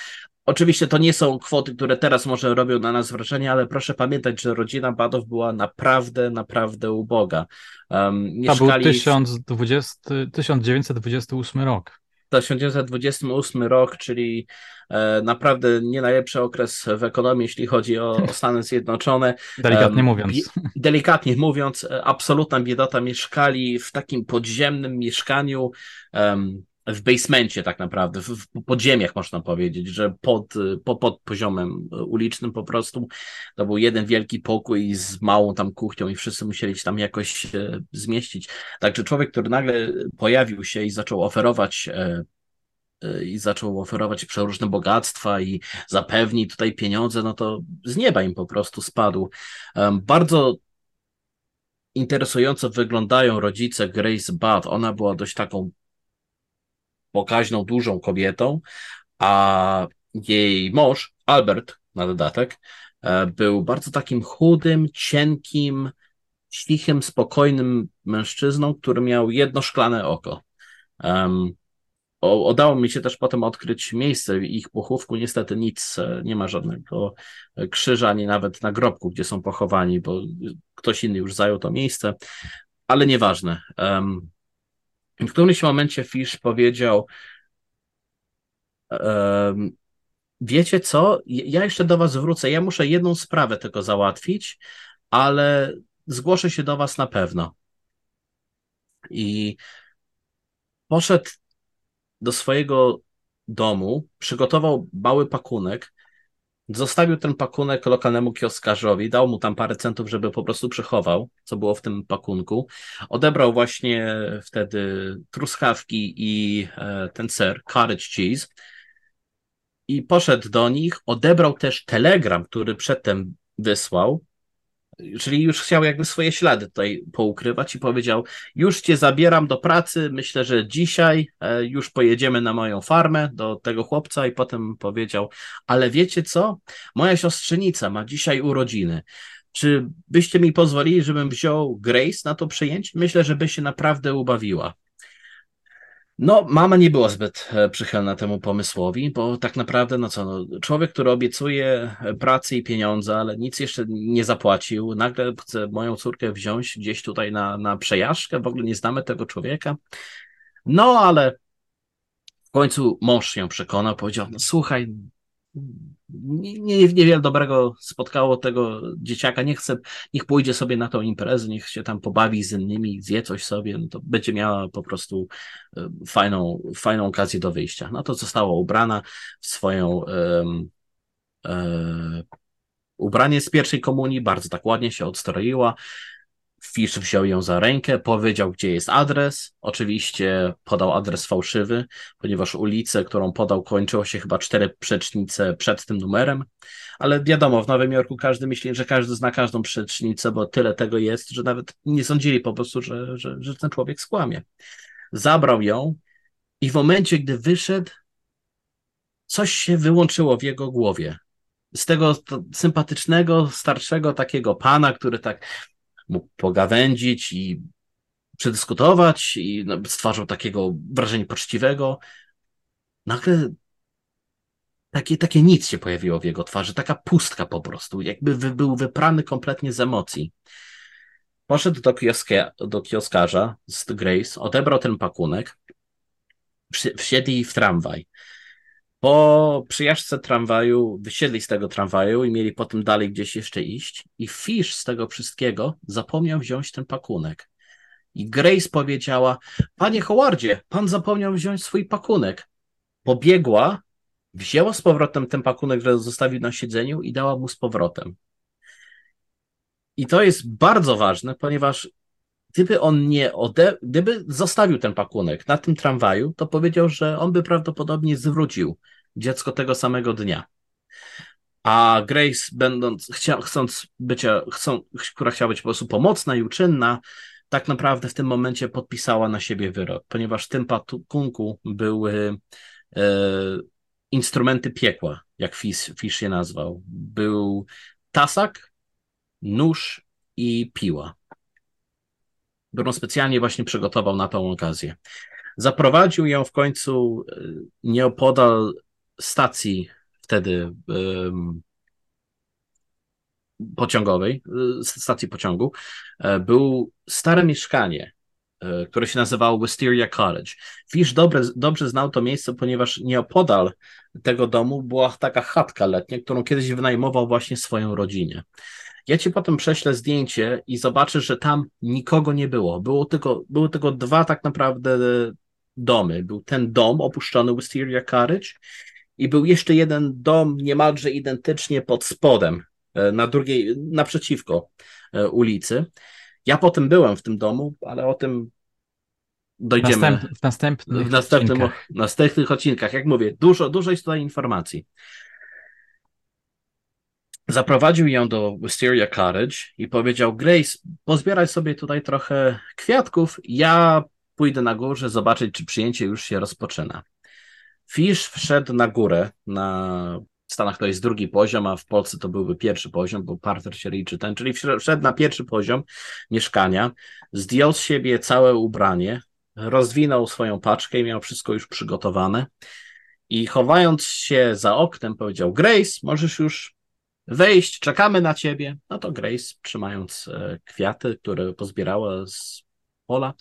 Oczywiście to nie są kwoty, które teraz może robią na nas wrażenie, ale proszę pamiętać, że rodzina Badow była naprawdę, naprawdę uboga. Um, mieszkali... To był 1020, 1928 rok. To 1928 rok, czyli e, naprawdę nie najlepszy okres w ekonomii, jeśli chodzi o, o Stany Zjednoczone. Delikatnie um, mówiąc. Delikatnie mówiąc, e, absolutna biedota. Mieszkali w takim podziemnym mieszkaniu. Um, w basemencie tak naprawdę, w, w podziemiach można powiedzieć, że pod, po, pod poziomem ulicznym po prostu to był jeden wielki pokój z małą tam kuchnią i wszyscy musieli się tam jakoś e, zmieścić. Także człowiek, który nagle pojawił się i zaczął oferować e, e, i zaczął oferować przeróżne bogactwa i zapewni tutaj pieniądze, no to z nieba im po prostu spadł. Bardzo interesująco wyglądają rodzice Grace Budd. Ona była dość taką pokaźną, dużą kobietą, a jej mąż, Albert, na dodatek, e, był bardzo takim chudym, cienkim, ślichym, spokojnym mężczyzną, który miał jedno szklane oko. Um, udało mi się też potem odkryć miejsce ich pochówku. Niestety nic, e, nie ma żadnego krzyża, ani nawet nagrobku, gdzie są pochowani, bo ktoś inny już zajął to miejsce, ale nieważne. Um, w którymś momencie Fish powiedział: Wiecie co? Ja jeszcze do Was wrócę. Ja muszę jedną sprawę tylko załatwić, ale zgłoszę się do Was na pewno. I poszedł do swojego domu, przygotował mały pakunek, Zostawił ten pakunek lokalnemu kioskarzowi, dał mu tam parę centów, żeby po prostu przechował, co było w tym pakunku. Odebrał właśnie wtedy truskawki i e, ten ser, cottage cheese i poszedł do nich. Odebrał też telegram, który przedtem wysłał, Czyli już chciał jakby swoje ślady tutaj poukrywać i powiedział: Już cię zabieram do pracy. Myślę, że dzisiaj e, już pojedziemy na moją farmę do tego chłopca. I potem powiedział: Ale wiecie co? Moja siostrzenica ma dzisiaj urodziny. Czy byście mi pozwolili, żebym wziął Grace na to przyjęcie? Myślę, że by się naprawdę ubawiła. No, mama nie była zbyt e, przychylna temu pomysłowi, bo tak naprawdę, no co, no, człowiek, który obiecuje e, pracę i pieniądze, ale nic jeszcze nie zapłacił, nagle chce moją córkę wziąć gdzieś tutaj na, na przejażdżkę, w ogóle nie znamy tego człowieka. No, ale w końcu mąż ją przekonał, powiedział, no słuchaj, nie, nie, niewiele dobrego spotkało tego dzieciaka. Nie chcę, niech pójdzie sobie na tą imprezę, niech się tam pobawi z innymi, zje coś sobie, no to będzie miała po prostu e, fajną, fajną okazję do wyjścia. No to została ubrana w swoją um, um, ubranie z pierwszej komunii, bardzo tak ładnie się odstroiła. Fish wziął ją za rękę, powiedział, gdzie jest adres. Oczywiście podał adres fałszywy, ponieważ ulicę, którą podał, kończyło się chyba cztery przecznice przed tym numerem. Ale wiadomo, w Nowym Jorku każdy myśli, że każdy zna każdą przecznicę, bo tyle tego jest, że nawet nie sądzili po prostu, że, że, że ten człowiek skłamie. Zabrał ją i w momencie, gdy wyszedł, coś się wyłączyło w jego głowie. Z tego sympatycznego, starszego takiego pana, który tak mógł pogawędzić i przedyskutować i no, stwarzał takiego wrażenia poczciwego. Nagle takie, takie nic się pojawiło w jego twarzy, taka pustka po prostu, jakby wy, był wyprany kompletnie z emocji. Poszedł do, kioskie, do kioskarza z Grace, odebrał ten pakunek, wsiedli w tramwaj. Po przyjażdżce tramwaju wysiedli z tego tramwaju i mieli potem dalej gdzieś jeszcze iść. I Fish z tego wszystkiego zapomniał wziąć ten pakunek. I Grace powiedziała: Panie Howardzie, pan zapomniał wziąć swój pakunek. Pobiegła, wzięła z powrotem ten pakunek, który zostawił na siedzeniu i dała mu z powrotem. I to jest bardzo ważne, ponieważ gdyby on nie ode... gdyby zostawił ten pakunek na tym tramwaju, to powiedział, że on by prawdopodobnie zwrócił dziecko tego samego dnia. A Grace, będąc, chcia, chcąc bycia, chcą, która chciała być po prostu pomocna i uczynna, tak naprawdę w tym momencie podpisała na siebie wyrok, ponieważ w tym pakunku były e, instrumenty piekła, jak Fish, Fish je nazwał. Był tasak, nóż i piła, którą specjalnie właśnie przygotował na tą okazję. Zaprowadził ją w końcu e, nieopodal stacji wtedy um, pociągowej, e, stacji pociągu, e, był stare mieszkanie, które się nazywało Wisteria College. Fish dobrze, dobrze znał to miejsce, ponieważ nieopodal tego domu była taka chatka letnia, którą kiedyś wynajmował właśnie swoją rodzinie. Ja ci potem prześlę zdjęcie i zobaczysz, że tam nikogo nie było. Było tylko, były tylko dwa tak naprawdę domy. Był ten dom opuszczony Wisteria Cottage i był jeszcze jeden dom niemalże identycznie pod spodem, e, na drugiej, naprzeciwko e, ulicy. Ja potem byłem w tym domu, ale o tym dojdziemy Następ, w następnych, w następnym, odcinkach. następnych odcinkach. Jak mówię, dużo, dużo jest tutaj informacji. Zaprowadził ją do Wisteria Cottage i powiedział: Grace, pozbieraj sobie tutaj trochę kwiatków. Ja pójdę na górze zobaczyć, czy przyjęcie już się rozpoczyna. Fish wszedł na górę. Na w Stanach to jest drugi poziom, a w Polsce to byłby pierwszy poziom, bo parter się liczy ten, czyli wszedł na pierwszy poziom mieszkania, zdjął z siebie całe ubranie, rozwinął swoją paczkę i miał wszystko już przygotowane. I chowając się za oknem, powiedział: Grace, możesz już wejść, czekamy na ciebie. No to Grace, trzymając e, kwiaty, które pozbierała z pola,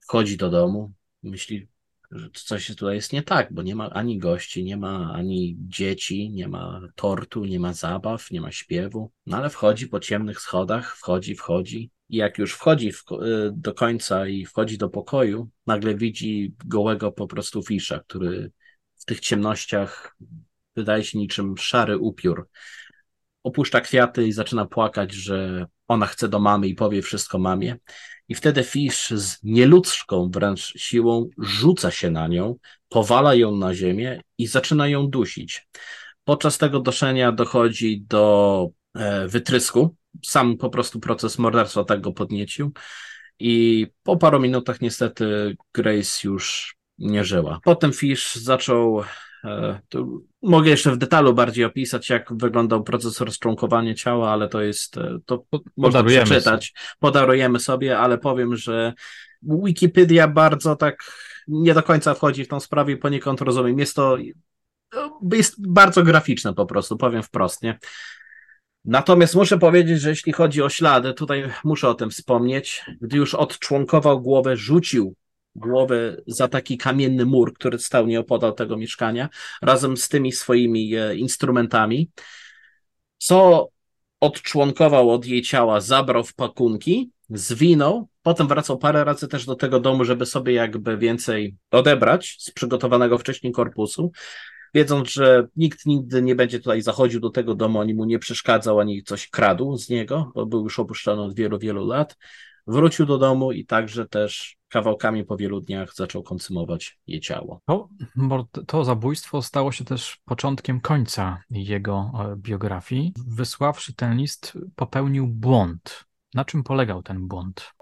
wchodzi do domu, myśli, że coś tutaj jest nie tak, bo nie ma ani gości, nie ma ani dzieci, nie ma tortu, nie ma zabaw, nie ma śpiewu. No ale wchodzi po ciemnych schodach, wchodzi, wchodzi. I jak już wchodzi w, e, do końca i wchodzi do pokoju, nagle widzi gołego po prostu fisza, który w tych ciemnościach wydaje się niczym szary upiór opuszcza kwiaty i zaczyna płakać, że ona chce do mamy i powie wszystko mamie. I wtedy Fish z nieludzką wręcz siłą rzuca się na nią, powala ją na ziemię i zaczyna ją dusić. Podczas tego doszenia dochodzi do e, wytrysku. Sam po prostu proces morderstwa tak go podniecił. I po paru minutach niestety Grace już nie żyła. Potem Fish zaczął tu mogę jeszcze w detalu bardziej opisać, jak wyglądał proces rozczłonkowania ciała, ale to jest, e, to można przeczytać. Sobie. Podarujemy sobie, ale powiem, że Wikipedia bardzo tak nie do końca wchodzi w tą sprawę i poniekąd rozumiem. Jest to jest bardzo graficzne po prostu, powiem wprost, nie? Natomiast muszę powiedzieć, że jeśli chodzi o ślady, tutaj muszę o tym wspomnieć, gdy już odczłonkował głowę, rzucił głowę za taki kamienny mur, który stał nieopodal tego mieszkania, razem z tymi swoimi e, instrumentami. Co odczłonkował od jej ciała, zabrał w pakunki, zwinął, potem wracał parę razy też do tego domu, żeby sobie jakby więcej odebrać z przygotowanego wcześniej korpusu. wiedząc, że nikt nigdy nie będzie tutaj zachodził do tego domu, ani mu nie przeszkadzał, ani coś kradł z niego, bo był już opuszczony od wielu, wielu lat, wrócił do domu i także też kawałkami po wielu dniach zaczął konsumować jej ciało. To, to zabójstwo stało się też początkiem końca jego e, biografii. Wysławszy ten list, popełnił błąd. Na czym polegał ten błąd?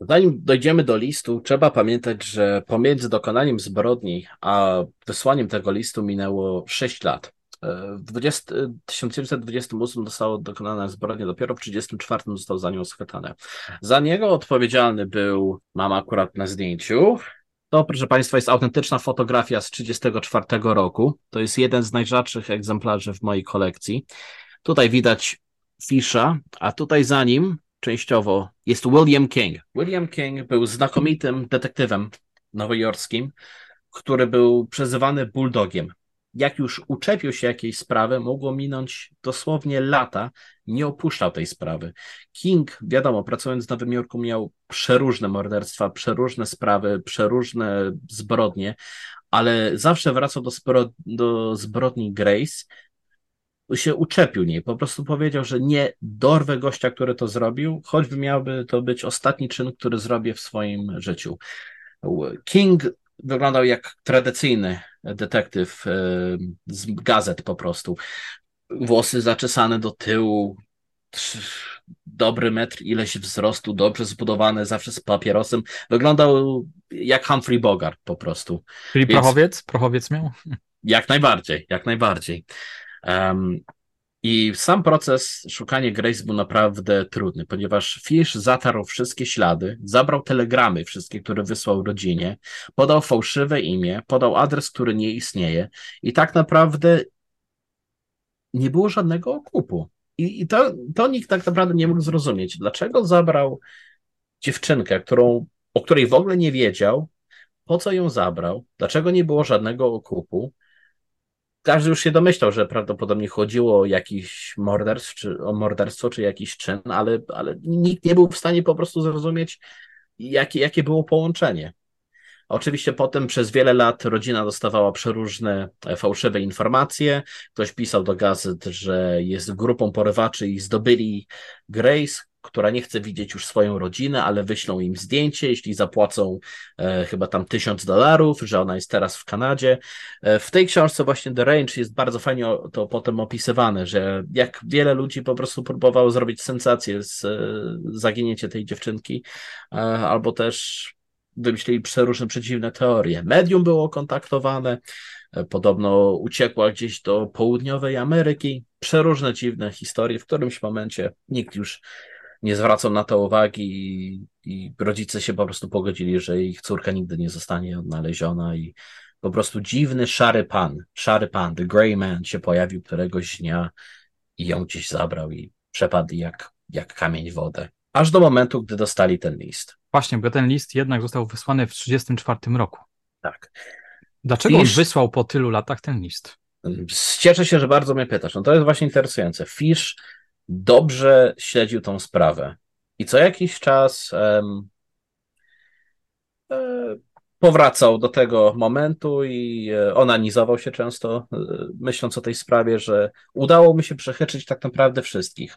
Zanim dojdziemy do listu, trzeba pamiętać, że pomiędzy dokonaniem zbrodni a wysłaniem tego listu minęło 6 lat. W 20, 1928 została dokonana zbrodnia, dopiero w 1934 został za nią schwytany. Za niego odpowiedzialny był, mam akurat na zdjęciu, to, proszę Państwa, jest autentyczna fotografia z 1934 roku. To jest jeden z najrzadszych egzemplarzy w mojej kolekcji. Tutaj widać Fisza, a tutaj za nim częściowo jest William King. William King był znakomitym detektywem nowojorskim, który był przezywany Bulldogiem. Jak już uczepił się jakiejś sprawy, mogło minąć dosłownie lata, nie opuszczał tej sprawy. King, wiadomo, pracując w Nowym Jorku, miał przeróżne morderstwa, przeróżne sprawy, przeróżne zbrodnie, ale zawsze wracał do, do zbrodni Grace się uczepił niej. Po prostu powiedział, że nie dorwę gościa, który to zrobił, choćby miałby to być ostatni czyn, który zrobię w swoim życiu. King wyglądał jak tradycyjny detektyw e, z gazet po prostu. Włosy zaczesane do tyłu, dobry metr ileś wzrostu, dobrze zbudowany, zawsze z papierosem. Wyglądał jak Humphrey Bogart po prostu. Czyli Więc... prochowiec? Prochowiec miał? Jak najbardziej, jak najbardziej. Um, i sam proces szukania Grace był naprawdę trudny, ponieważ Fish zatarł wszystkie ślady, zabrał telegramy wszystkie, które wysłał rodzinie, podał fałszywe imię, podał adres, który nie istnieje i tak naprawdę nie było żadnego okupu. I, i to, to nikt tak naprawdę nie mógł zrozumieć, dlaczego zabrał dziewczynkę, którą, o której w ogóle nie wiedział, po co ją zabrał, dlaczego nie było żadnego okupu, każdy już się domyślał, że prawdopodobnie chodziło o jakiś morderstwo, czy, o morderstwo, czy jakiś czyn, ale, ale nikt nie był w stanie po prostu zrozumieć, jakie, jakie było połączenie. Oczywiście potem przez wiele lat rodzina dostawała przeróżne e, fałszywe informacje. Ktoś pisał do gazet, że jest grupą porywaczy i zdobyli Grace, która nie chce widzieć już swoją rodzinę, ale wyślą im zdjęcie, jeśli zapłacą e, chyba tam tysiąc dolarów, że ona jest teraz w Kanadzie. E, w tej książce właśnie The Range jest bardzo fajnie to potem opisywane, że jak wiele ludzi po prostu próbowało zrobić sensację z e, tej dziewczynki, e, albo też wymyślili przeróżne przeciwne teorie. Medium było kontaktowane, e, podobno uciekła gdzieś do południowej Ameryki. Przeróżne dziwne historie. W którymś momencie nikt już nie zwracał na to uwagi i, i rodzice się po prostu pogodzili, że ich córka nigdy nie zostanie odnaleziona i po prostu dziwny, szary pan, szary pan, the grey man się pojawił któregoś dnia i ją gdzieś zabrał i przepadł jak, jak kamień w wodę. Aż do momentu, gdy dostali ten list. Właśnie, bo ten list jednak został wysłany w 1934 roku. Tak. Dlaczego Fish... on wysłał po tylu latach ten list? Cieszę się, że bardzo mnie pytasz. No to jest właśnie interesujące. Fish dobrze śledził tą sprawę. I co jakiś czas um, e, powracał do tego momentu i e, onanizował się często, e, myśląc o tej sprawie, że udało mu się przechyczyć tak naprawdę wszystkich.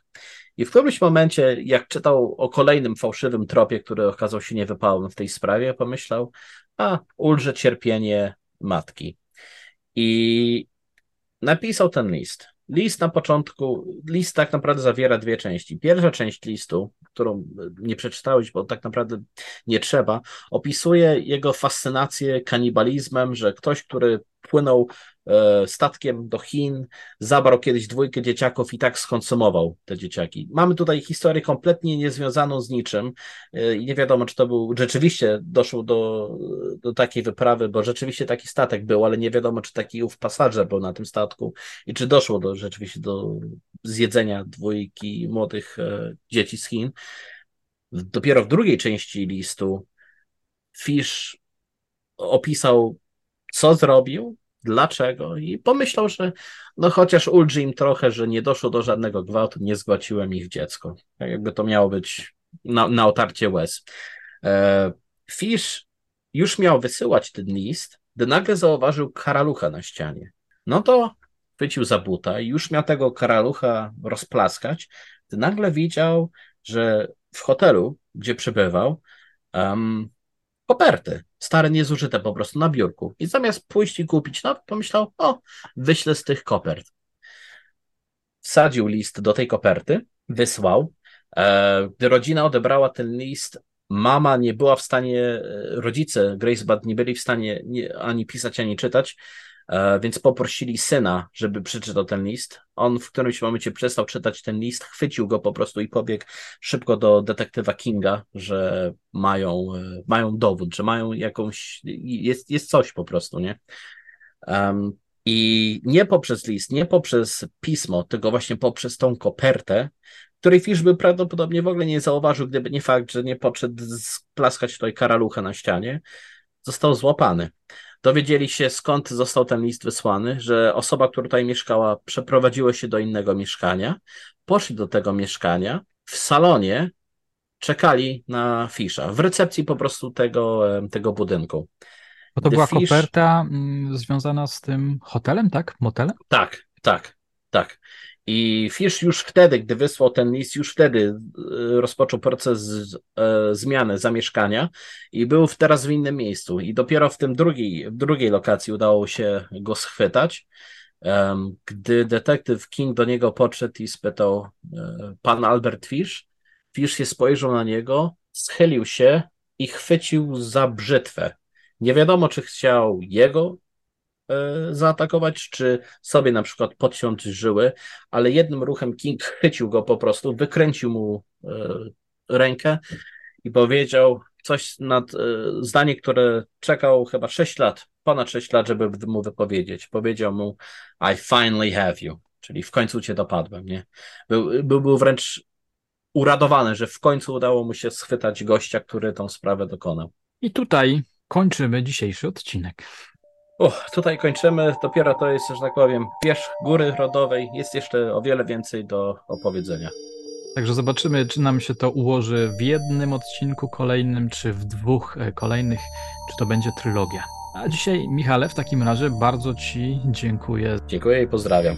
I w którymś momencie, jak czytał o kolejnym fałszywym tropie, który okazał się niewypałem w tej sprawie, pomyślał, a ulże cierpienie matki. I napisał ten list. List na początku, list tak naprawdę zawiera dwie części. Pierwsza część listu, którą nie przeczytałeś, bo tak naprawdę nie trzeba, opisuje jego fascynację kanibalizmem, że ktoś, który płynął E, statkiem do Chin, zabrał kiedyś dwójkę dzieciaków i tak skonsumował te dzieciaki. Mamy tutaj historię kompletnie niezwiązaną z niczym e, i nie wiadomo, czy to był, rzeczywiście doszło do, do takiej wyprawy, bo rzeczywiście taki statek był, ale nie wiadomo, czy taki ów pasażer był na tym statku i czy doszło do rzeczywiście do zjedzenia dwójki młodych e, dzieci z Chin. Dopiero w drugiej części listu Fish opisał, co zrobił, dlaczego i pomyślał, że no chociaż ulży im trochę, że nie doszło do żadnego gwałtu, nie zgwałciłem ich dziecko. Tak jakby to miało być na, na otarcie łez. E, już miał wysyłać ten list, gdy nagle zauważył karalucha na ścianie. No to chwycił za buta i już miał tego karalucha rozplaskać, gdy nagle widział, że w hotelu, gdzie przebywał, um, koperty, stare, niezużyte po prostu na biurku. I zamiast pójść i kupić no, pomyślał, o, wyślę z tych kopert. Wsadził list do tej koperty, wysłał. E, gdy rodzina odebrała ten list, mama nie była w stanie, e, rodzice Grace Bad nie byli w stanie ani pisać, ani czytać, E, więc poprosili syna, żeby przeczytał ten list. On w którymś momencie przestał czytać ten list, chwycił go po prostu i pobiegł szybko do detektywa Kinga, że mają, e, mają dowód, że mają jakąś, jest, jest coś po prostu, nie? Um, I nie poprzez list, nie poprzez pismo, tylko właśnie poprzez tą kopertę, której Fish by prawdopodobnie w ogóle nie zauważył, gdyby nie fakt, że nie podszedł splaskać tutaj karalucha na ścianie, został złapany dowiedzieli się skąd został ten list wysłany, że osoba, która tutaj mieszkała, przeprowadziła się do innego mieszkania, poszli do tego mieszkania, w salonie czekali na Fisza, w recepcji po prostu tego, tego budynku. Bo to była Fish... koperta mm, związana z tym hotelem, tak? Motelem? Tak, tak, tak. I Fish już wtedy, gdy wysłał ten list, już wtedy e, rozpoczął proces e, zmiany zamieszkania i był teraz w innym miejscu. I dopiero w tym drugiej, w drugiej lokacji udało się go schwytać. Gdy detektyw King do niego podszedł i spytał e, pan Albert Fish, Fish się spojrzał na niego, schylił się i chwycił za brzytwę. Nie wiadomo, czy chciał jego zaatakować, czy sobie na przykład podciąć żyły, ale jednym ruchem King chwycił go po prostu, wykręcił mu e, rękę i powiedział coś nad e, zdanie, które czekał chyba 6 lat, ponad 6 lat, żeby mu wypowiedzieć. Powiedział mu I finally have you, czyli w końcu cię dopadłem, nie? Był, był, był wręcz uradowany, że w końcu udało mu się schwytać gościa, który tą sprawę dokonał. I tutaj kończymy dzisiejszy odcinek. Uch, tutaj kończymy. Dopiero to jest, że tak powiem, wierzch góry rodowej. Jest jeszcze o wiele więcej do opowiedzenia. Także zobaczymy, czy nam się to ułoży w jednym odcinku kolejnym, czy w dwóch e, kolejnych, czy to będzie trylogia. A dzisiaj, Michale, w takim razie bardzo Ci dziękuję. Dziękuję i pozdrawiam.